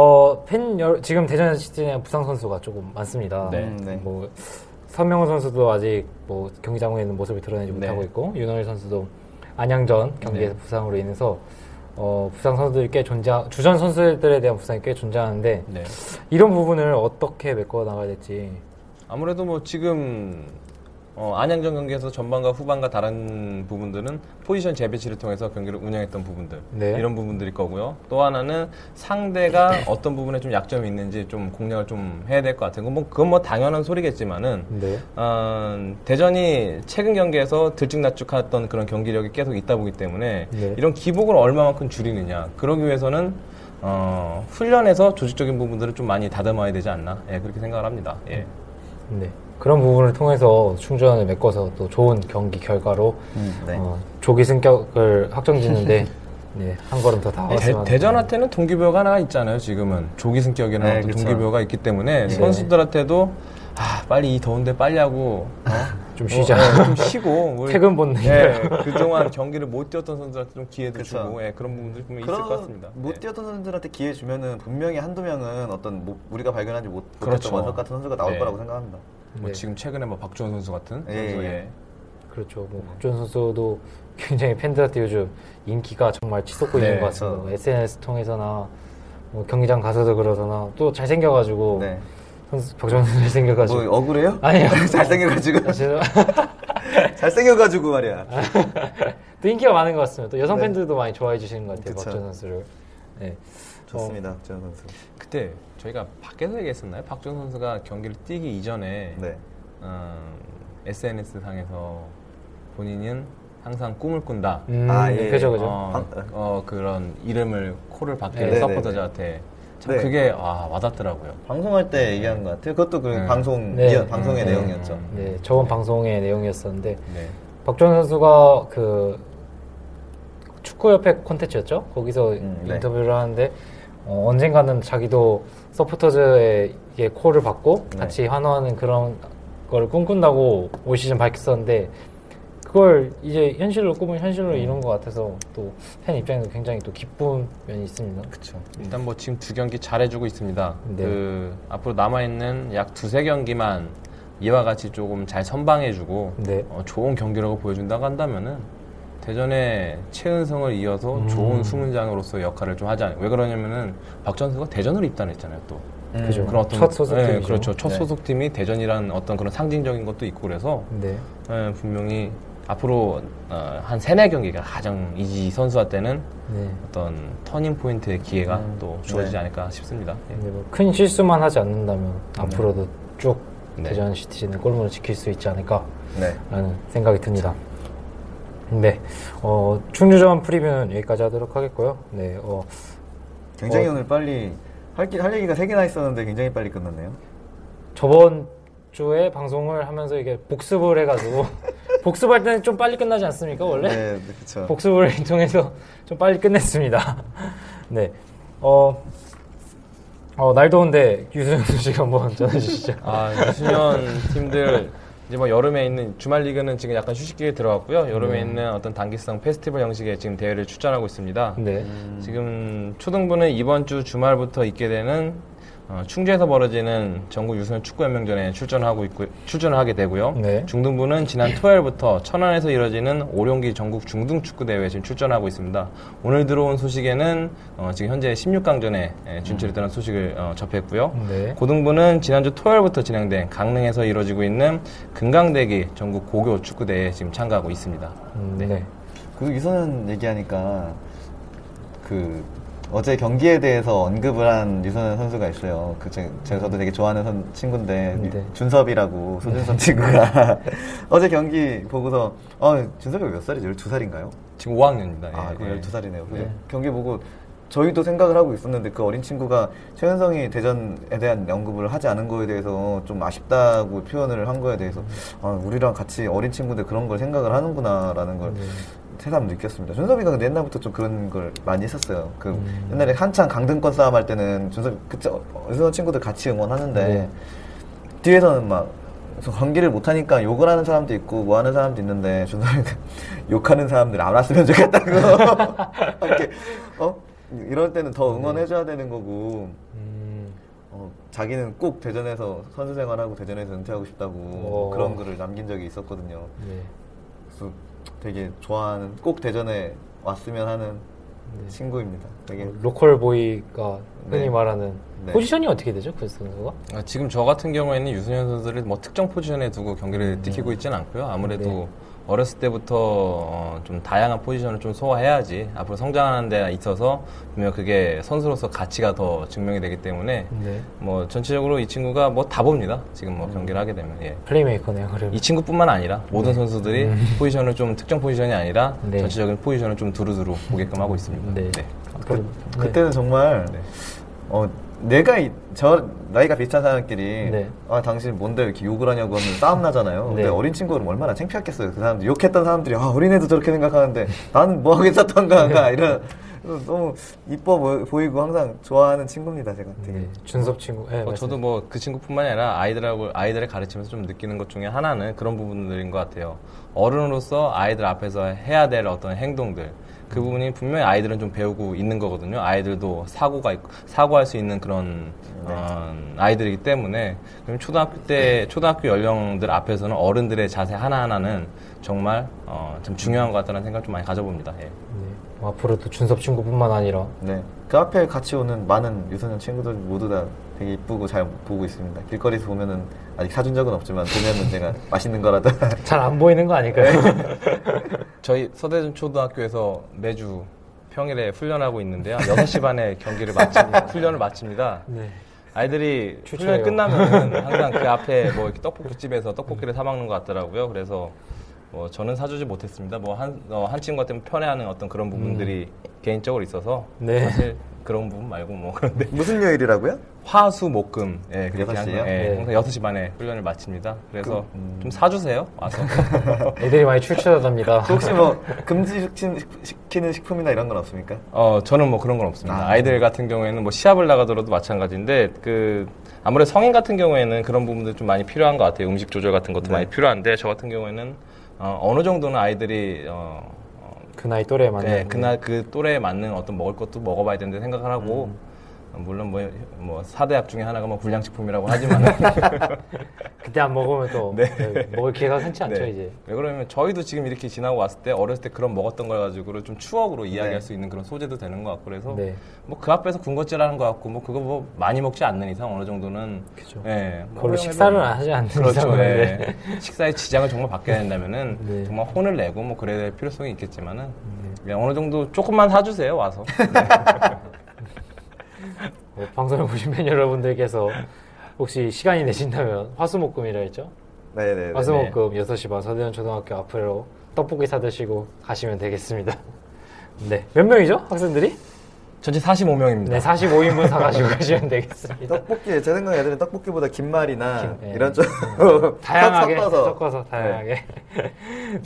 어, 팬, 여- 지금 대전 시티는 부상 선수가 조금 많습니다. 네. 음, 네. 뭐, 선명호 선수도 아직 뭐 경기장에 있는 모습을 드러내지 네. 못하고 있고, 윤호일 선수도 안양전 경기에서 네. 부상으로 인해서, 어, 부상 선수들이 꽤 존재, 주전 선수들에 대한 부상이 꽤 존재하는데, 네. 이런 부분을 어떻게 메꿔 나가야 될지. 아무래도 뭐 지금 어, 안양전 경기에서 전반과 후반과 다른 부분들은 포지션 재배치를 통해서 경기를 운영했던 부분들 네. 이런 부분들일 거고요. 또 하나는 상대가 어떤 부분에 좀 약점이 있는지 좀 공략을 좀 해야 될 것 같은 건 뭐 그건 뭐 당연한 소리겠지만은 네. 어, 대전이 최근 경기에서 들쭉날쭉했던 그런 경기력이 계속 있다 보기 때문에 네. 이런 기복을 얼마만큼 줄이느냐 그러기 위해서는 어, 훈련에서 조직적인 부분들을 좀 많이 다듬어야 되지 않나 예, 그렇게 생각을 합니다. 예. 네. 그런 부분을 통해서 충전을 메꿔서 또 좋은 경기 결과로 음, 네. 어, 조기 승격을 확정짓는데 네, 한 걸음 더 대, 다가왔으면 대 전한테는 동기부여가 하나 있잖아요. 지금은 조기 승격이라는 네, 어떤 그쵸. 동기부여가 있기 때문에 네. 선수들한테도 아 빨리 이 더운데 빨리 하고 어? 좀 쉬자. 어, 네, 좀 쉬고 우리- 퇴근 본능. 예, 그동안 경기를 못 뛰었던 선수들한테 좀 기회도 그쵸. 주고 예, 그런 부분들이 분명히 있을 것 같습니다. 못 예. 뛰었던 선수들한테 기회 주면은 분명히 한두 명은 어떤 못- 우리가 발견하지 못, 못했던 그렇죠. 원석 같은 선수가 나올 네. 거라고 생각합니다. 뭐 네. 지금 최근에 뭐 박주원 선수 같은 예, 선수 예. 예. 그렇죠. 뭐 박준 선수도 굉장히 팬들한테 요즘 인기가 정말 치솟고 네, 있는 것 같습니다. 뭐 SNS 통해서나 뭐 경기장 가서도 그러서나 또 잘생겨가지고 네. 선수 박준 선수 잘생겨가지고 뭐 억울해요? 아니요. 잘생겨가지고 잘생겨가지고 말이야. 또 인기가 많은 것 같습니다. 또 여성 네. 팬들도 많이 좋아해 주시는 것 같아요. 그쵸. 박준 선수를. 네. 좋습니다, 박지원 선수. 그때 저희가 밖에서 얘기했었나요? 박주원 선수가 경기를 뛰기 이전에 네. SNS 상에서 본인은 항상 꿈을 꾼다. 음, 아, 예. 그죠, 그죠. 어, 방- 어, 그런 이름을 코를 받게 네, 네, 서포터즈한테 참 네. 그게 아, 와닿더라고요. 방송할 때 얘기한 것 같아요. 그것도 그 네. 방송 네. 이어- 방송의 네. 내용이었죠. 네, 저번 방송의 내용이었었는데 네. 박주원 선수가 그 축구협회 콘텐츠였죠? 거기서 음, 네. 인터뷰를 하는데 어, 언젠가는 자기도 서포터즈의 콜을 받고 네. 같이 환호하는 그런 걸 꿈꾼다고 올 시즌 밝혔었는데 그걸 이제 현실로 꿈을 현실로 이룬 것 같아서 또 팬 입장에서 굉장히 또 기쁜 면이 있습니다. 그렇죠. 일단 뭐 지금 두 경기 잘해주고 있습니다. 네. 그 앞으로 남아 있는 약 두세 경기만 이와 같이 조금 잘 선방해주고 네. 어, 좋은 경기라고 보여준다고 한다면은 대전의 최은성을 이어서 음. 좋은 수문장으로서 역할을 좀 하지 않아요. 왜 그러냐면은 박전 선수가 대전으로 입단했잖아요. 또 그죠. 그런 어떤 첫 소속팀이죠. 네, 그렇죠. 첫 네. 소속팀이 대전이라는 어떤 그런 상징적인 것도 있고 그래서 네. 예, 분명히 앞으로 어, 한 세네 경기가 가장 이 선수한테는 네. 어떤 터닝 포인트의 기회가 음, 또 주어지지 네. 않을까 싶습니다. 예. 뭐 큰 실수만 하지 않는다면 앞으로도 쭉 네. 대전 시티즌의 골문을 지킬 수 있지 않을까 네. 라는 생각이 듭니다. 네, 어, 충주전 프리뷰는 여기까지 하도록 하겠고요. 네, 어, 굉장히 어. 오늘 빨리 할, 기- 할 얘기가 세 개나 있었는데 굉장히 빨리 끝났네요. 저번 주에 방송을 하면서 이게 복습을 해가지고 복습할 때는 좀 빨리 끝나지 않습니까 원래? 네, 네, 그렇죠. 복습을 통해서 좀 빨리 끝냈습니다. 네, 어, 어, 날 더운데 유수영 씨가 한번 전해주시죠. 아, 유수년 팀들 이제 뭐 여름에 있는 주말 리그는 지금 약간 휴식기에 들어갔고요. 여름에 있는 어떤 단기성 페스티벌 형식의 지금 대회를 출전하고 있습니다. 네, 지금 초등부는 이번 주 주말부터 있게 되는 어, 충주에서 벌어지는 전국 유소년 축구 연맹전에 출전하고 있고 출전을 하게 되고요. 네. 중등부는 지난 토요일부터 천안에서 이뤄지는 오룡기 전국 중등 축구 대회에 지금 출전하고 있습니다. 오늘 들어온 소식에는 어, 지금 현재 16강전에 진출했다는 소식을 어, 접했고요. 네. 고등부는 지난주 토요일부터 진행된 강릉에서 이루어지고 있는 금강대기 전국 고교 축구 대회에 지금 참가하고 있습니다. 음, 네. 그 유소년 얘기하니까 그 어제 경기에 대해서 언급을 한 유소년 선수가 있어요. 그 제, 제가 저도 되게 좋아하는 선- 친구인데 네. 준섭이라고 소준섭 친구가 어제 경기 보고서 어 준섭이가 몇 살이죠? 12살인가요? 지금 5학년입니다. 예, 아, 그럼 12살이네요. 네. 경기 보고 저희도 생각을 하고 있었는데 그 어린 친구가 최현성이 대전에 대한 언급을 하지 않은 거에 대해서 좀 아쉽다고 표현을 한 거에 대해서 아, 우리랑 같이 어린 친구들 그런 걸 생각을 하는구나라는 걸 새삼 느꼈습니다. 준섭이가 근데 옛날부터 좀 그런 걸 많이 했었어요. 그 옛날에 한창 강등권 싸움 할 때는 준섭이 그쵸 유소년 친구들 같이 응원하는데 네. 뒤에서는 막 경기를 못하니까 욕을 하는 사람도 있고 뭐 하는 사람도 있는데 준섭이가 욕하는 사람들 안 왔으면 좋겠다고 이렇게 어 이럴 때는 더 응원해줘야 되는 거고 음, 어, 자기는 꼭 대전에서 선수 생활하고 대전에서 은퇴하고 싶다고 오. 그런 글을 남긴 적이 있었거든요. 네. 그래서 되게 좋아하는 꼭 대전에 왔으면 하는 네. 친구입니다. 되게 어, local boy가 흔히 네. 말하는 네. 포지션이 어떻게 되죠 그 선수가? 아, 지금 저 같은 경우에는 유소년 선수를 뭐 특정 포지션에 두고 경기를 뛰키고 있지는 않고요. 아무래도 네. 어렸을 때부터 어, 좀 다양한 포지션을 좀 소화해야지 앞으로 성장하는 데 있어서 분명 그게 선수로서 가치가 더 증명이 되기 때문에 네. 뭐 전체적으로 이 친구가 뭐 다 봅니다. 지금 뭐 경기를 하게 되면 예. 플레이메이커네요. 그러면. 이 친구뿐만 아니라 모든 선수들이 포지션을 좀 특정 포지션이 아니라 네. 전체적인 포지션을 좀 두루두루 보게끔 하고 있습니다. 네. 네. 앞으로 네. 그때는 정말 네. 어 내가 이- 저 나이가 비슷한 사람끼리 네. 아 당신 뭔데 이렇게 욕을 하냐고 하면 싸움 나잖아요. 근데 네. 어린 친구는 얼마나 창피했겠어요. 그 사람들 욕했던 사람들이 아 어린애도 저렇게 생각하는데 나는 뭐 하겠었던가 이런 그래서 너무 이뻐 보- 보이고 항상 좋아하는 친구입니다, 제가. 되게. 네, 준섭 친구. 네, 어, 저도 뭐 그 친구뿐만이 아니라 아이들하고 아이들을 가르치면서 좀 느끼는 것 중에 하나는 그런 부분들인 것 같아요. 어른으로서 아이들 앞에서 해야 될 어떤 행동들 그 부분이 분명히 아이들은 좀 배우고 있는 거거든요. 아이들도 사고가 있고 사고할 수 있는 그런 어, 아이들이기 때문에 그럼 초등학교 때 초등학교 연령들 앞에서는 어른들의 자세 하나 하나는 정말 어, 참 중요한 것 같다는 생각 좀 많이 가져봅니다. 예. 네. 뭐 앞으로도 준섭 친구뿐만 아니라 네. 그 앞에 같이 오는 많은 유소년 친구들 모두 다 되게 이쁘고 잘 보고 있습니다. 길거리에서 보면은 아직 사준 적은 없지만 보면은 제가 맛있는 거라도 잘 안 보이는 거 아닐까요? 저희 서대전 초등학교에서 매주 평일에 훈련하고 있는데요. 6시 반에 경기를 마칩니다. 훈련을 마칩니다. 네. 아이들이. 훈련이 끝나면 항상 그 앞에 뭐 이렇게 떡볶이 집에서 떡볶이를 사 먹는 것 같더라고요. 그래서 뭐 저는 사주지 못했습니다. 뭐 한, 어, 한 친구가 때문에 편해하는 어떤 그런 부분들이 개인적으로 있어서 네. 사실 그런 부분 말고 뭐 그런데 무슨 요일이라고요? 화수 목금 예, 그렇게 여섯 시요? 항상, 예, 네. 항상 6시 반에 훈련을 마칩니다. 그래서 그, 음. 좀 사주세요. 와서. 애들이 많이 출출하답니다. 그 혹시 뭐 금지시키는 식품이나 이런 건 없습니까? 어, 저는 뭐 그런 건 없습니다. 아. 아. 이들 같은 경우에는 뭐 시합을 나가더라도 마찬가지인데, 그, 아무래도 성인 같은 경우에는 그런 부분들 좀 많이 필요한 것 같아요. 음식 조절 같은 것도 네. 많이 필요한데, 저 같은 경우에는, 어, 느 정도는 아이들이, 어, 어, 그 나이 또래에 맞는. 네, 그날 그 또래에 맞는 어떤 먹을 것도 먹어봐야 되는데 생각을 하고, 음. 어, 물론 뭐, 뭐, 사대약 중에 하나가 뭐 불량식품이라고 하지만. 그때 안 먹으면 또 네. 네, 먹을 기회가 흔치 않죠 네. 이제. 왜 그러면 저희도 지금 이렇게 지나고 왔을 때 어렸을 때 그런 먹었던 걸 가지고 좀 추억으로 이야기할 네. 수 있는 그런 소재도 되는 것 같고 그래서 네. 뭐그 앞에서 군것질하는 것 같고 뭐 그거 뭐 많이 먹지 않는 이상 어느 정도는 그죠. 예, 뭐 그걸로 허용해도- 식사를 하지 않는 그렇죠. 이상은, 예. 네. 식사에 지장을 정말 받게 된다면은 네. 정말 혼을 내고 뭐 그래야 될 필요성이 있겠지만은 그냥 어느 정도 조금만 사주세요 와서. 뭐 방송을 보신 팬 여러분들께서 혹시 시간이 되신다면 화수목금이라 했죠? 네네. 화수목금 6시 반 서대현 초등학교 앞으로 떡볶이 사드시고 가시면 되겠습니다. 네. 몇 명이죠? 학생들이? 전체 45명입니다. 네, 45인분 사가지고 가시면 되겠습니다. 떡볶이 제 생각에 애들은 떡볶이보다 김말이나 김, 네. 이런 좀 다양하게 섞어서 섞어서 다양하게.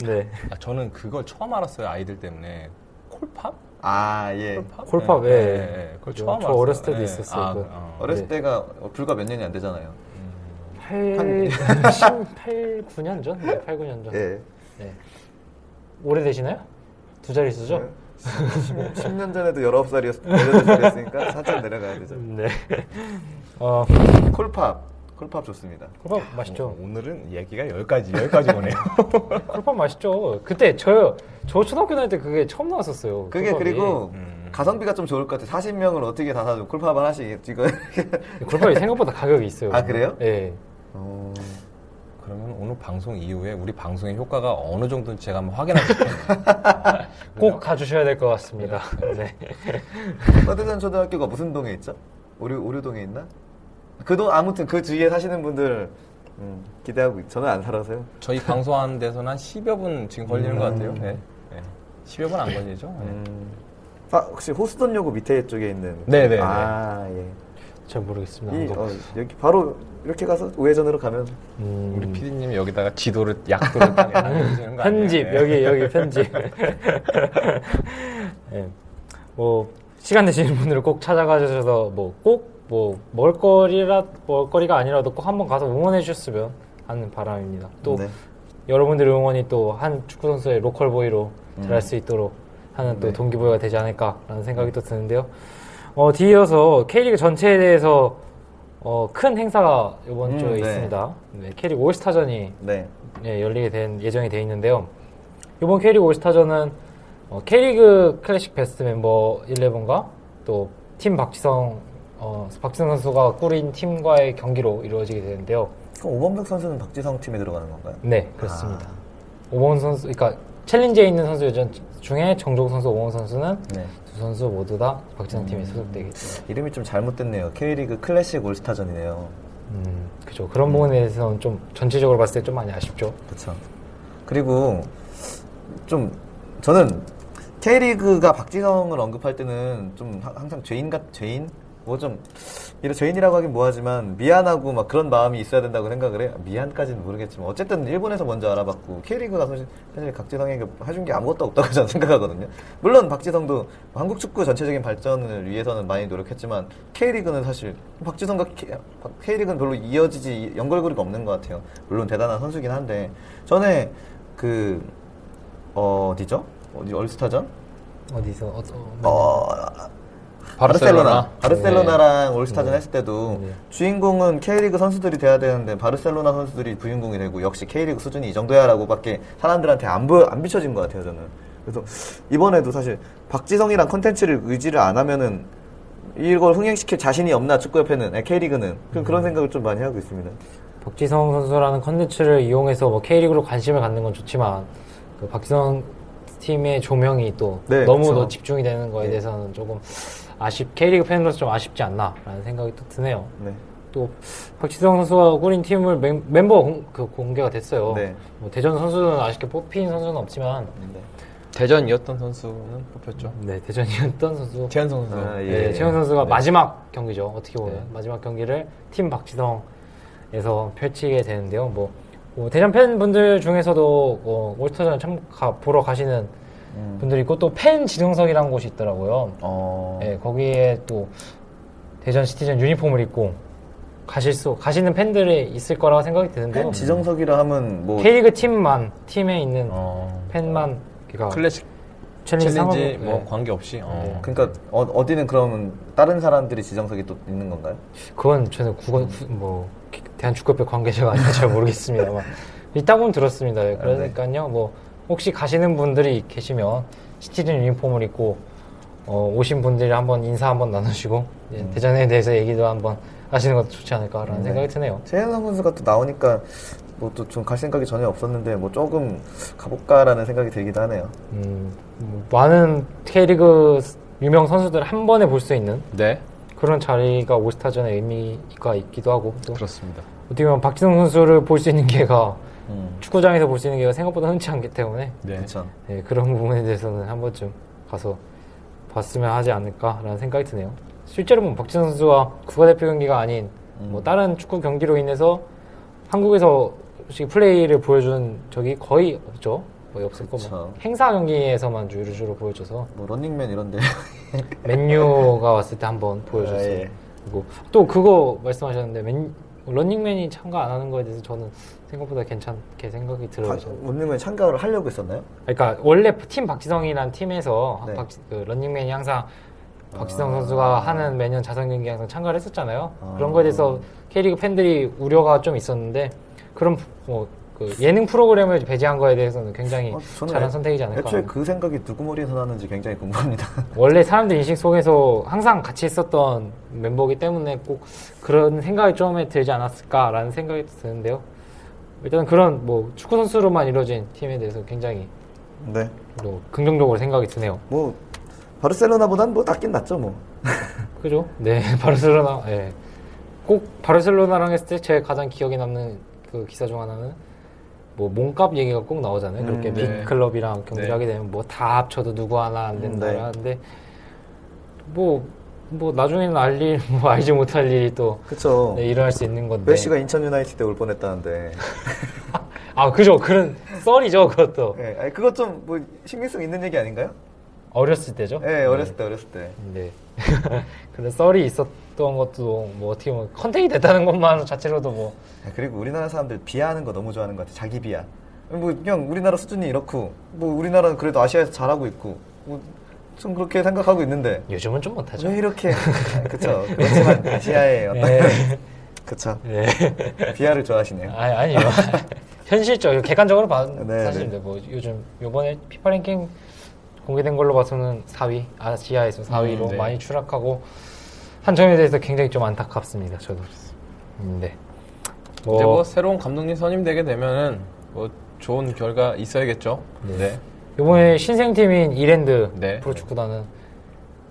네. 아, 저는 그걸 처음 알았어요 아이들 때문에 콜팝? 아 예. 콜팝, 네, 예. 네, 네. 그걸 그죠. 처음 저 알았어요. 어렸을 때도 네. 있었어요, 아, 그거. 어. 어렸을 네. 때가 불과 몇 년이 안 되잖아요. 8, 8, 9년 전? 네, 8, 9년 전. 예. 네. 오래되시나요? 두 자릿수죠? 네. 10년 전에도 19살이었, 18살이었으니까 살짝 내려가야 되죠. 네. 어, 콜팝. 콜팝 좋습니다. 콜팝 맛있죠? 어, 오늘은 얘기가 여기까지 여기까지 오네요. 콜팝 맛있죠? 그때 저, 저 초등학교 다닐 때 그게 처음 나왔었어요. 그게 콜팝이. 그리고 음. 가성비가 좀 좋을 것 같아요. 40명을 어떻게 다 사줘. 콜팝을 하나씩 이거. 콜팝이 생각보다 가격이 있어요. 아, 그래요? 네. 어... 그러면 오늘 방송 이후에 우리 방송의 효과가 어느 정도인지 제가 한번 확인해볼게요. 꼭 가주셔야 될 것 같습니다. 네. 서대전 초등학교가 무슨 동에 있죠? 오류, 오류동에 있나? 그동 아무튼 그 주위에 사시는 분들 음, 기대하고 있- 저는 안 살아서요. 저희 방송하는 데서는 한 10여 분 지금 걸리는 것 같아요. 네. 네. 10여 분 안 걸리죠? 네. 음. 아 혹시 호수돈 요구 밑에 쪽에 있는 네네네. 아 예. 잘 모르겠습니다. 이. 어, 여기 바로 이렇게 가서 우회전으로 가면 음, 우리 PD님 여기다가 지도를 약도를 딱 해주시는 거 아니에요? 편집 네. 여기 여기 편집. 네. 뭐 시간 되시는 분들은 꼭 찾아가셔서 뭐 꼭 뭐 먹을거리라 먹을거리가 아니라도 꼭 한번 가서 응원해 주셨으면 하는 바람입니다. 또 네. 여러분들의 응원이 또 한 축구 선수의 local boy로 잘할 음. 수 있도록 하는 또 네. 동기부여가 되지 않을까라는 생각이 또 드는데요. 어, 뒤이어서 K리그 전체에 대해서 어, 큰 행사가 이번 음, 주에 네. 있습니다. 네, K리그 올스타전이 네. 예, 열리게 된 예정이 돼 있는데요. 이번 K리그 올스타전은 어, K리그 클래식 베스트 멤버 11과 또 팀 박지성 어, 박지성 선수가 꾸린 팀과의 경기로 이루어지게 되는데요. 그럼 오범석 선수는 박지성 팀에 들어가는 건가요? 네, 그렇습니다. 아. 오범 선수, 그러니까 챌린지에 있는 선수 중에 정종 선수, 오범 선수는 네. 두 선수 모두 다 박지성 음. 팀에 소속되겠죠. 이름이 좀 잘못됐네요. K리그 클래식 올스타전이네요. 음, 그죠. 그런 부분에 대해서는 좀 전체적으로 봤을 때 좀 많이 아쉽죠. 그렇죠. 그리고 좀 저는 K리그가 박지성을 언급할 때는 좀 하- 항상 죄인 같 죄인 뭐 좀 이런 죄인이라고 하긴 뭐하지만 미안하고 막 그런 마음이 있어야 된다고 생각을 해요. 미안까지는 모르겠지만 어쨌든 일본에서 먼저 알아봤고 K리그가 사실, 사실 박지성에게 해준 게 아무것도 없다고 저는 생각하거든요. 물론 박지성도 한국 축구 전체적인 발전을 위해서는 많이 노력했지만 K리그는 사실 박지성과 K, 리그는 별로 이어지지 연결고리가 없는 것 같아요. 물론 대단한 선수긴 한데 전에 그 어, 어디죠? 어디 얼스타전? 어디서 어, 어, 어, 바르셀로나. 바르셀로나랑 올스타전 했을 때도 네. 주인공은 K리그 선수들이 돼야 되는데 바르셀로나 선수들이 주인공이 되고 역시 K리그 수준이 이 정도야라고밖에 사람들한테 안, 보, 안 비춰진 것 같아요 저는. 그래서 이번에도 사실 박지성이랑 컨텐츠를 의지를 안 하면은 이걸 흥행시킬 자신이 없나 축구협회는 네, K리그는 그- 그런 생각을 좀 많이 하고 있습니다. 박지성 선수라는 컨텐츠를 이용해서 뭐 K리그로 관심을 갖는 건 좋지만 그 박지성 팀의 조명이 또 네, 너무. 더 집중이 되는 거에 네. 대해서는 조금 아쉽 K리그 팬으로서 좀 아쉽지 않나라는 생각이 또 드네요. 네. 또 박지성 선수가 꾸린 팀을 멤, 멤버 공, 그 공개가 됐어요. 네. 뭐 대전 선수는 아쉽게 뽑힌 선수는 없지만 네. 대전이었던 선수는 뽑혔죠. 네 대전이었던 선수 최현성 선수. 아, 네, 예. 최훈 선수가 네. 마지막 경기죠. 어떻게 보면 네. 마지막 경기를 팀 박지성에서 펼치게 되는데요. 뭐, 뭐 대전 팬분들 중에서도 어, 올스타전 참 가, 보러 가시는 음. 분들이 있고 또 팬 지정석이라는 곳이 있더라고요. 어. 네, 거기에 또 대전 시티즌 유니폼을 입고 가실 수 가시는 팬들이 있을 거라고 생각이 드는데요. 팬 지정석이라 하면 뭐 K리그 팀만 팀에 있는 어. 팬만 그러니까 클래식 챌린지, 챌린지 뭐 네. 관계 없이. 어. 그러니까 어, 어디는 그러면 다른 사람들이 지정석이 또 있는 건가요? 그건 저는 국어 구- 뭐 대한축구협회 관계자가 아니라 잘 모르겠습니다만 있다고는 들었습니다. 예, 그러니까요. 뭐 혹시 가시는 분들이 계시면 시티즌 유니폼을 입고 어, 오신 분들이 한번 인사 한번 나누시고 예, 대전에 대해서 얘기도 한번 하시는 것도 좋지 않을까라는 네. 생각이 드네요. 최현성 선수가 또 나오니까 뭐 또 좀 갈 생각이 전혀 없었는데 뭐 조금 가볼까라는 생각이 들기도 하네요. 음, 뭐 많은 K리그 유명 선수들 한 번에 볼 수 있는 네. 그런 자리가 올스타전의 의미가 있기도 하고 또 그렇습니다. 어떻게 보면 박지성 선수를 볼 수 있는 기회가 음. 축구장에서 볼 수 있는 기회가 생각보다 흔치 않기 때문에 네. 그렇죠. 네, 그런 부분에 대해서는 한 번쯤 가서 봤으면 하지 않을까라는 생각이 드네요. 실제로 뭐 박지성 선수가 국가대표 경기가 아닌 뭐 다른 축구 경기로 인해서 한국에서 플레이를 보여준 적이 거의 없죠. 거의 없을 거고 그쵸. 행사 경기에서만 주로 주로 보여줘서 뭐 런닝맨 이런데 맨유가 왔을 때 한번 보여줬어요. 아, 예. 그리고 또 그거 말씀하셨는데 맨, 런닝맨이 참가 안 하는 거에 대해서 저는 생각보다 괜찮게 생각이 들어요. 아, 저는. 런닝맨 참가를 하려고 했었나요? 그러니까 원래 팀 박지성이란 팀에서 네. 박, 그 런닝맨이 항상 박지성 아. 선수가 하는 매년 자선 경기 항상 참가를 했었잖아요. 아. 그런 거에 대해서 K리그 팬들이 우려가 좀 있었는데 그런 뭐 그 예능 프로그램을 배제한 거에 대해서는 굉장히 어, 잘한 애- 선택이지 않을까. 애초에 그 생각이 누구 머리에서 나는지 굉장히 궁금합니다. 원래 사람들 인식 속에서 항상 같이 있었던 멤버이기 때문에 꼭 그런 생각이 좀에 들지 않았을까라는 생각이 드는데요. 일단 그런 뭐 축구 선수로만 이루어진 팀에 대해서 굉장히 네. 또 긍정적으로 생각이 드네요. 뭐 바르셀로나보단 뭐 낫긴 낫죠 뭐. 그죠? 네, 바르셀로나. 예. 꼭 바르셀로나랑 했을 때 제 가장 기억에 남는 그 기사 중 하나는 뭐 몸값 얘기가 꼭 나오잖아요. 그렇게 음, 빅 네. 클럽이랑 경기를 네. 하게 되면 뭐 다 합쳐도 누구 하나 안 음, 된다 네. 하는데 뭐, 뭐 나중에는 알 일, 뭐 알지 못할 일이 또 그쵸. 네, 일어날 수 있는 건데. 메시가 인천 유나이티드 올 뻔했다는데. 아, 그죠. 그런 썰이죠, 그것도. 예, 아니, 그것 좀 뭐 신빙성 있는 얘기 아닌가요? 어렸을 때죠. 예, 어렸을 때 어렸을 때. 네. 그런 썰이 있었 던 것도 뭐 어떻게 보면 컨택이 됐다는 것만 자체로도 뭐 아, 그리고 우리나라 사람들 비하하는 거 너무 좋아하는 것 같아. 자기 비하. 뭐 그냥 우리나라 수준이 이렇고 뭐 우리나라는 그래도 아시아에서 잘하고 있고 뭐 좀 그렇게 생각하고 있는데 요즘은 좀 못하죠. 왜 이렇게 아, 그쵸 그렇지만 아시아의 어떤 네. 그쵸 네. 비하를 좋아하시네요. 아니, 아니요. 현실적, 객관적으로 봐, 네, 사실인데, 뭐, 요즘, 요번에 피파 랭킹 공개된 걸로 봐서는 4위, 아시아에서 4위로 음, 네. 많이 추락하고, 한 점에 대해서 굉장히 좀 안타깝습니다, 저도. 음, 네. 이제 뭐 새로운 감독님 선임되게 되면은 뭐 좋은 결과 있어야겠죠. 네. 요번에 신생팀인 이랜드 네. 프로축구단은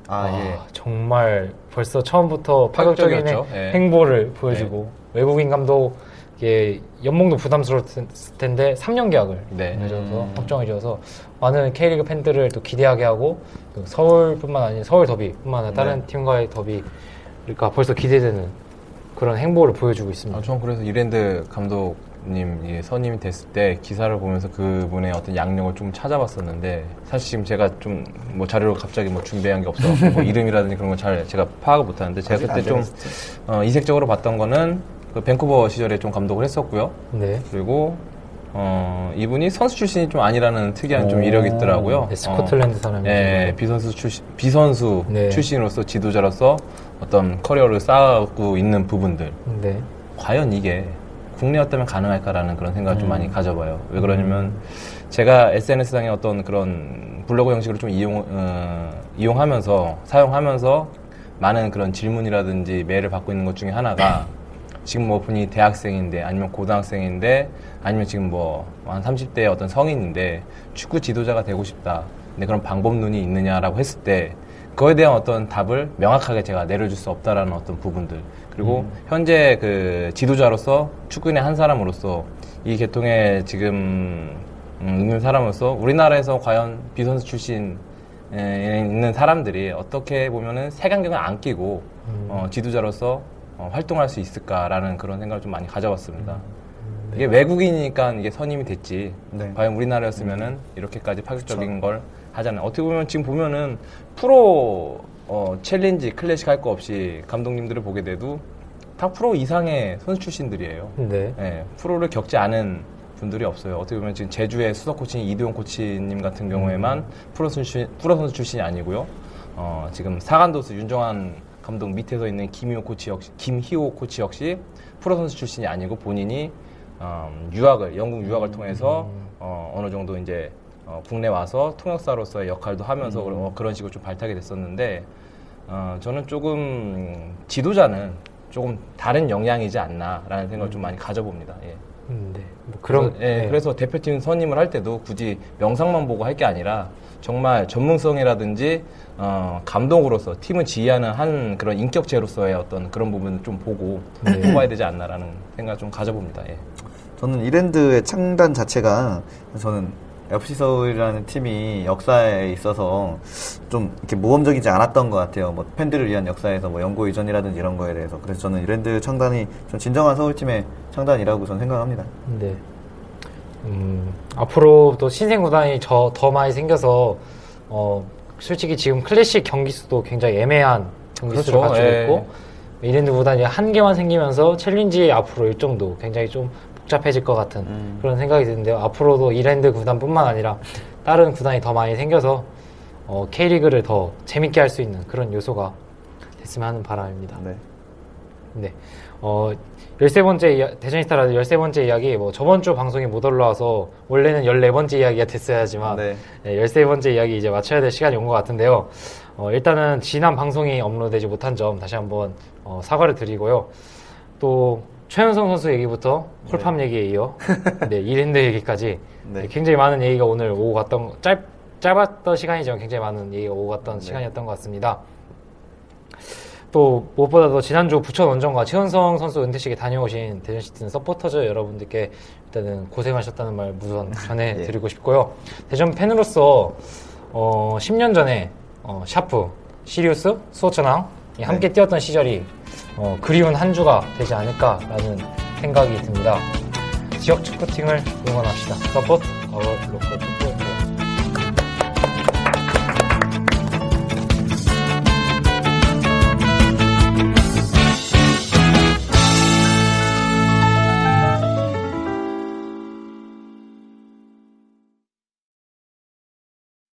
아, 아, 예. 정말 벌써 처음부터 파격적인. 예. 행보를 보여주고 외국인 감독 의 연봉도 부담스러웠을 텐데 3년 계약을 네. 맺어서 확정해 줘서 많은 K리그 팬들을 또 기대하게 하고 또 서울뿐만 아니라 서울 더비뿐만 아니라 다른 네. 팀과의 더비 그러니까 벌써 기대되는 그런 행보를 보여주고 있습니다. 아, 전 그래서 이랜드 감독님 이 선임이 됐을 때 기사를 보면서 그분의 어떤 양력을 좀 찾아봤었는데 사실 지금 제가 좀 뭐 자료를 갑자기 뭐 준비한 게 없어서 뭐 이름이라든지 그런 걸잘 제가 파악을 못하는데 제가 그때 안 좀. 어, 이색적으로 봤던 거는 그 밴쿠버 시절에 좀 감독을 했었고요. 네. 그리고 어, 이분이 선수 출신이 좀 아니라는 특이한 좀 오. 이력이 있더라고요. 네, 스코틀랜드 사람이죠. 예, 비선수 출신, 비선수 네. 출신으로서 지도자로서 어떤 커리어를 쌓고 있는 부분들. 네. 과연 이게 국내였다면 가능할까라는 그런 생각을 좀 음. 많이 가져봐요. 왜 그러냐면 제가 SNS상의 어떤 그런 블로그 형식을 좀 이용, 어, 이용하면서 사용하면서 많은 그런 질문이라든지 메일을 받고 있는 것 중에 하나가 지금 뭐 분이 대학생인데 아니면 고등학생인데 아니면 지금 뭐 한 30대의 어떤 성인인데 축구 지도자가 되고 싶다. 근데 그런 방법론이 있느냐라고 했을 때 그거에 대한 어떤 답을 명확하게 제가 내려줄 수 없다라는 어떤 부분들. 그리고 현재 그 지도자로서 축구인의 한 사람으로서 이 계통에 지금 음, 있는 사람으로서 우리나라에서 과연 비선수 출신 에 있는 사람들이 어떻게 보면은 색안경을 안 끼고 어, 지도자로서 어, 활동할 수 있을까라는 그런 생각을 좀 많이 가져봤습니다. 이게 외국인이니까 이게 선임이 됐지. 네. 과연 우리나라였으면은 이렇게까지 파격적인 걸 하잖아요. 어떻게 보면 지금 보면은 프로 어, 챌린지 클래식 할 거 없이 감독님들을 보게 돼도 다 프로 이상의 선수 출신들이에요. 네. 예, 프로를 겪지 않은 분들이 없어요. 어떻게 보면 지금 제주의 수석 코치인 이두용 코치님 같은 경우에만 프로 선수, 프로 선수 출신이 아니고요. 어, 지금 사간도스 윤정환 감독 밑에서 있는 김희호 코치 역시, 김희호 코치 역시 프로 선수 출신이 아니고 본인이 음, 유학을 영국 유학을 통해서 어, 어느 정도 이제 어, 국내 와서 통역사로서의 역할도 하면서 어, 그런 식으로 좀 발탁이 됐었는데 어, 저는 조금 지도자는 조금 다른 영향이지 않나라는 생각을 좀 많이 가져봅니다. 예. 음, 네. 뭐 그런 그래서, 예, 네. 그래서 대표팀 선임을 할 때도 굳이 명상만 보고 할 게 아니라 정말 전문성이라든지 어, 감독으로서 팀을 지휘하는 한 그런 인격체로서의 어떤 그런 부분을 좀 보고 네. 뽑아야 되지 않나라는 생각을 좀 가져봅니다. 예. 저는 이랜드의 창단 자체가 저는 FC 서울이라는 팀이 역사에 있어서 좀 이렇게 모험적이지 않았던 것 같아요. 뭐 팬들을 위한 역사에서 뭐 연고 이전이라든지 이런 거에 대해서 그래서 저는 이랜드 창단이 좀 진정한 서울팀의 창단이라고 저는 생각합니다. 네. 음, 앞으로도 신생 구단이 저, 더 많이 생겨서, 어, 솔직히 지금 클래식 경기 수도 굉장히 애매한 경기 수를 그렇죠. 가지고 예. 있고, 이랜드 구단이 한 개만 생기면서 챌린지 앞으로 일정도 굉장히 좀 복잡해질 것 같은 음. 그런 생각이 드는데요. 앞으로도 이랜드 구단뿐만 아니라 다른 구단이 더 많이 생겨서, 어, K리그를 더 재밌게 할 수 있는 그런 요소가 됐으면 하는 바람입니다. 네. 네. 어, 13번째, 이야- 대전스타 라디오 13번째 이야기, 뭐, 저번 주 방송이 못 올라와서, 원래는 14번째 이야기가 됐어야지만, 네. 네, 13번째 이야기 이제 맞춰야 될 시간이 온 것 같은데요. 어, 일단은 지난 방송이 업로드되지 못한 점 다시 한번 어, 사과를 드리고요. 또, 최현성 선수 얘기부터 홀팜 얘기에 이어, 네, 이랜드 얘기까지 네. 네, 굉장히 많은 얘기가 오늘 오고 갔던, 짧, 짧았던 시간이지만 굉장히 많은 얘기가 오고 갔던 네. 시간이었던 것 같습니다. 또 무엇보다도 지난주 부천 원정과 최은성 선수 은퇴식에 다녀오신 대전시티즌 서포터즈 여러분들께 일단은 고생하셨다는 말 우선 전해드리고 싶고요. 대전 팬으로서 어, 10년 전에 어, 샤프, 시리우스, 수호천황 이 함께 뛰었던 시절이 어, 그리운 한 주가 되지 않을까라는 생각이 듭니다. 지역 축구팀을 응원합시다. 서포트 어워 로컬 축구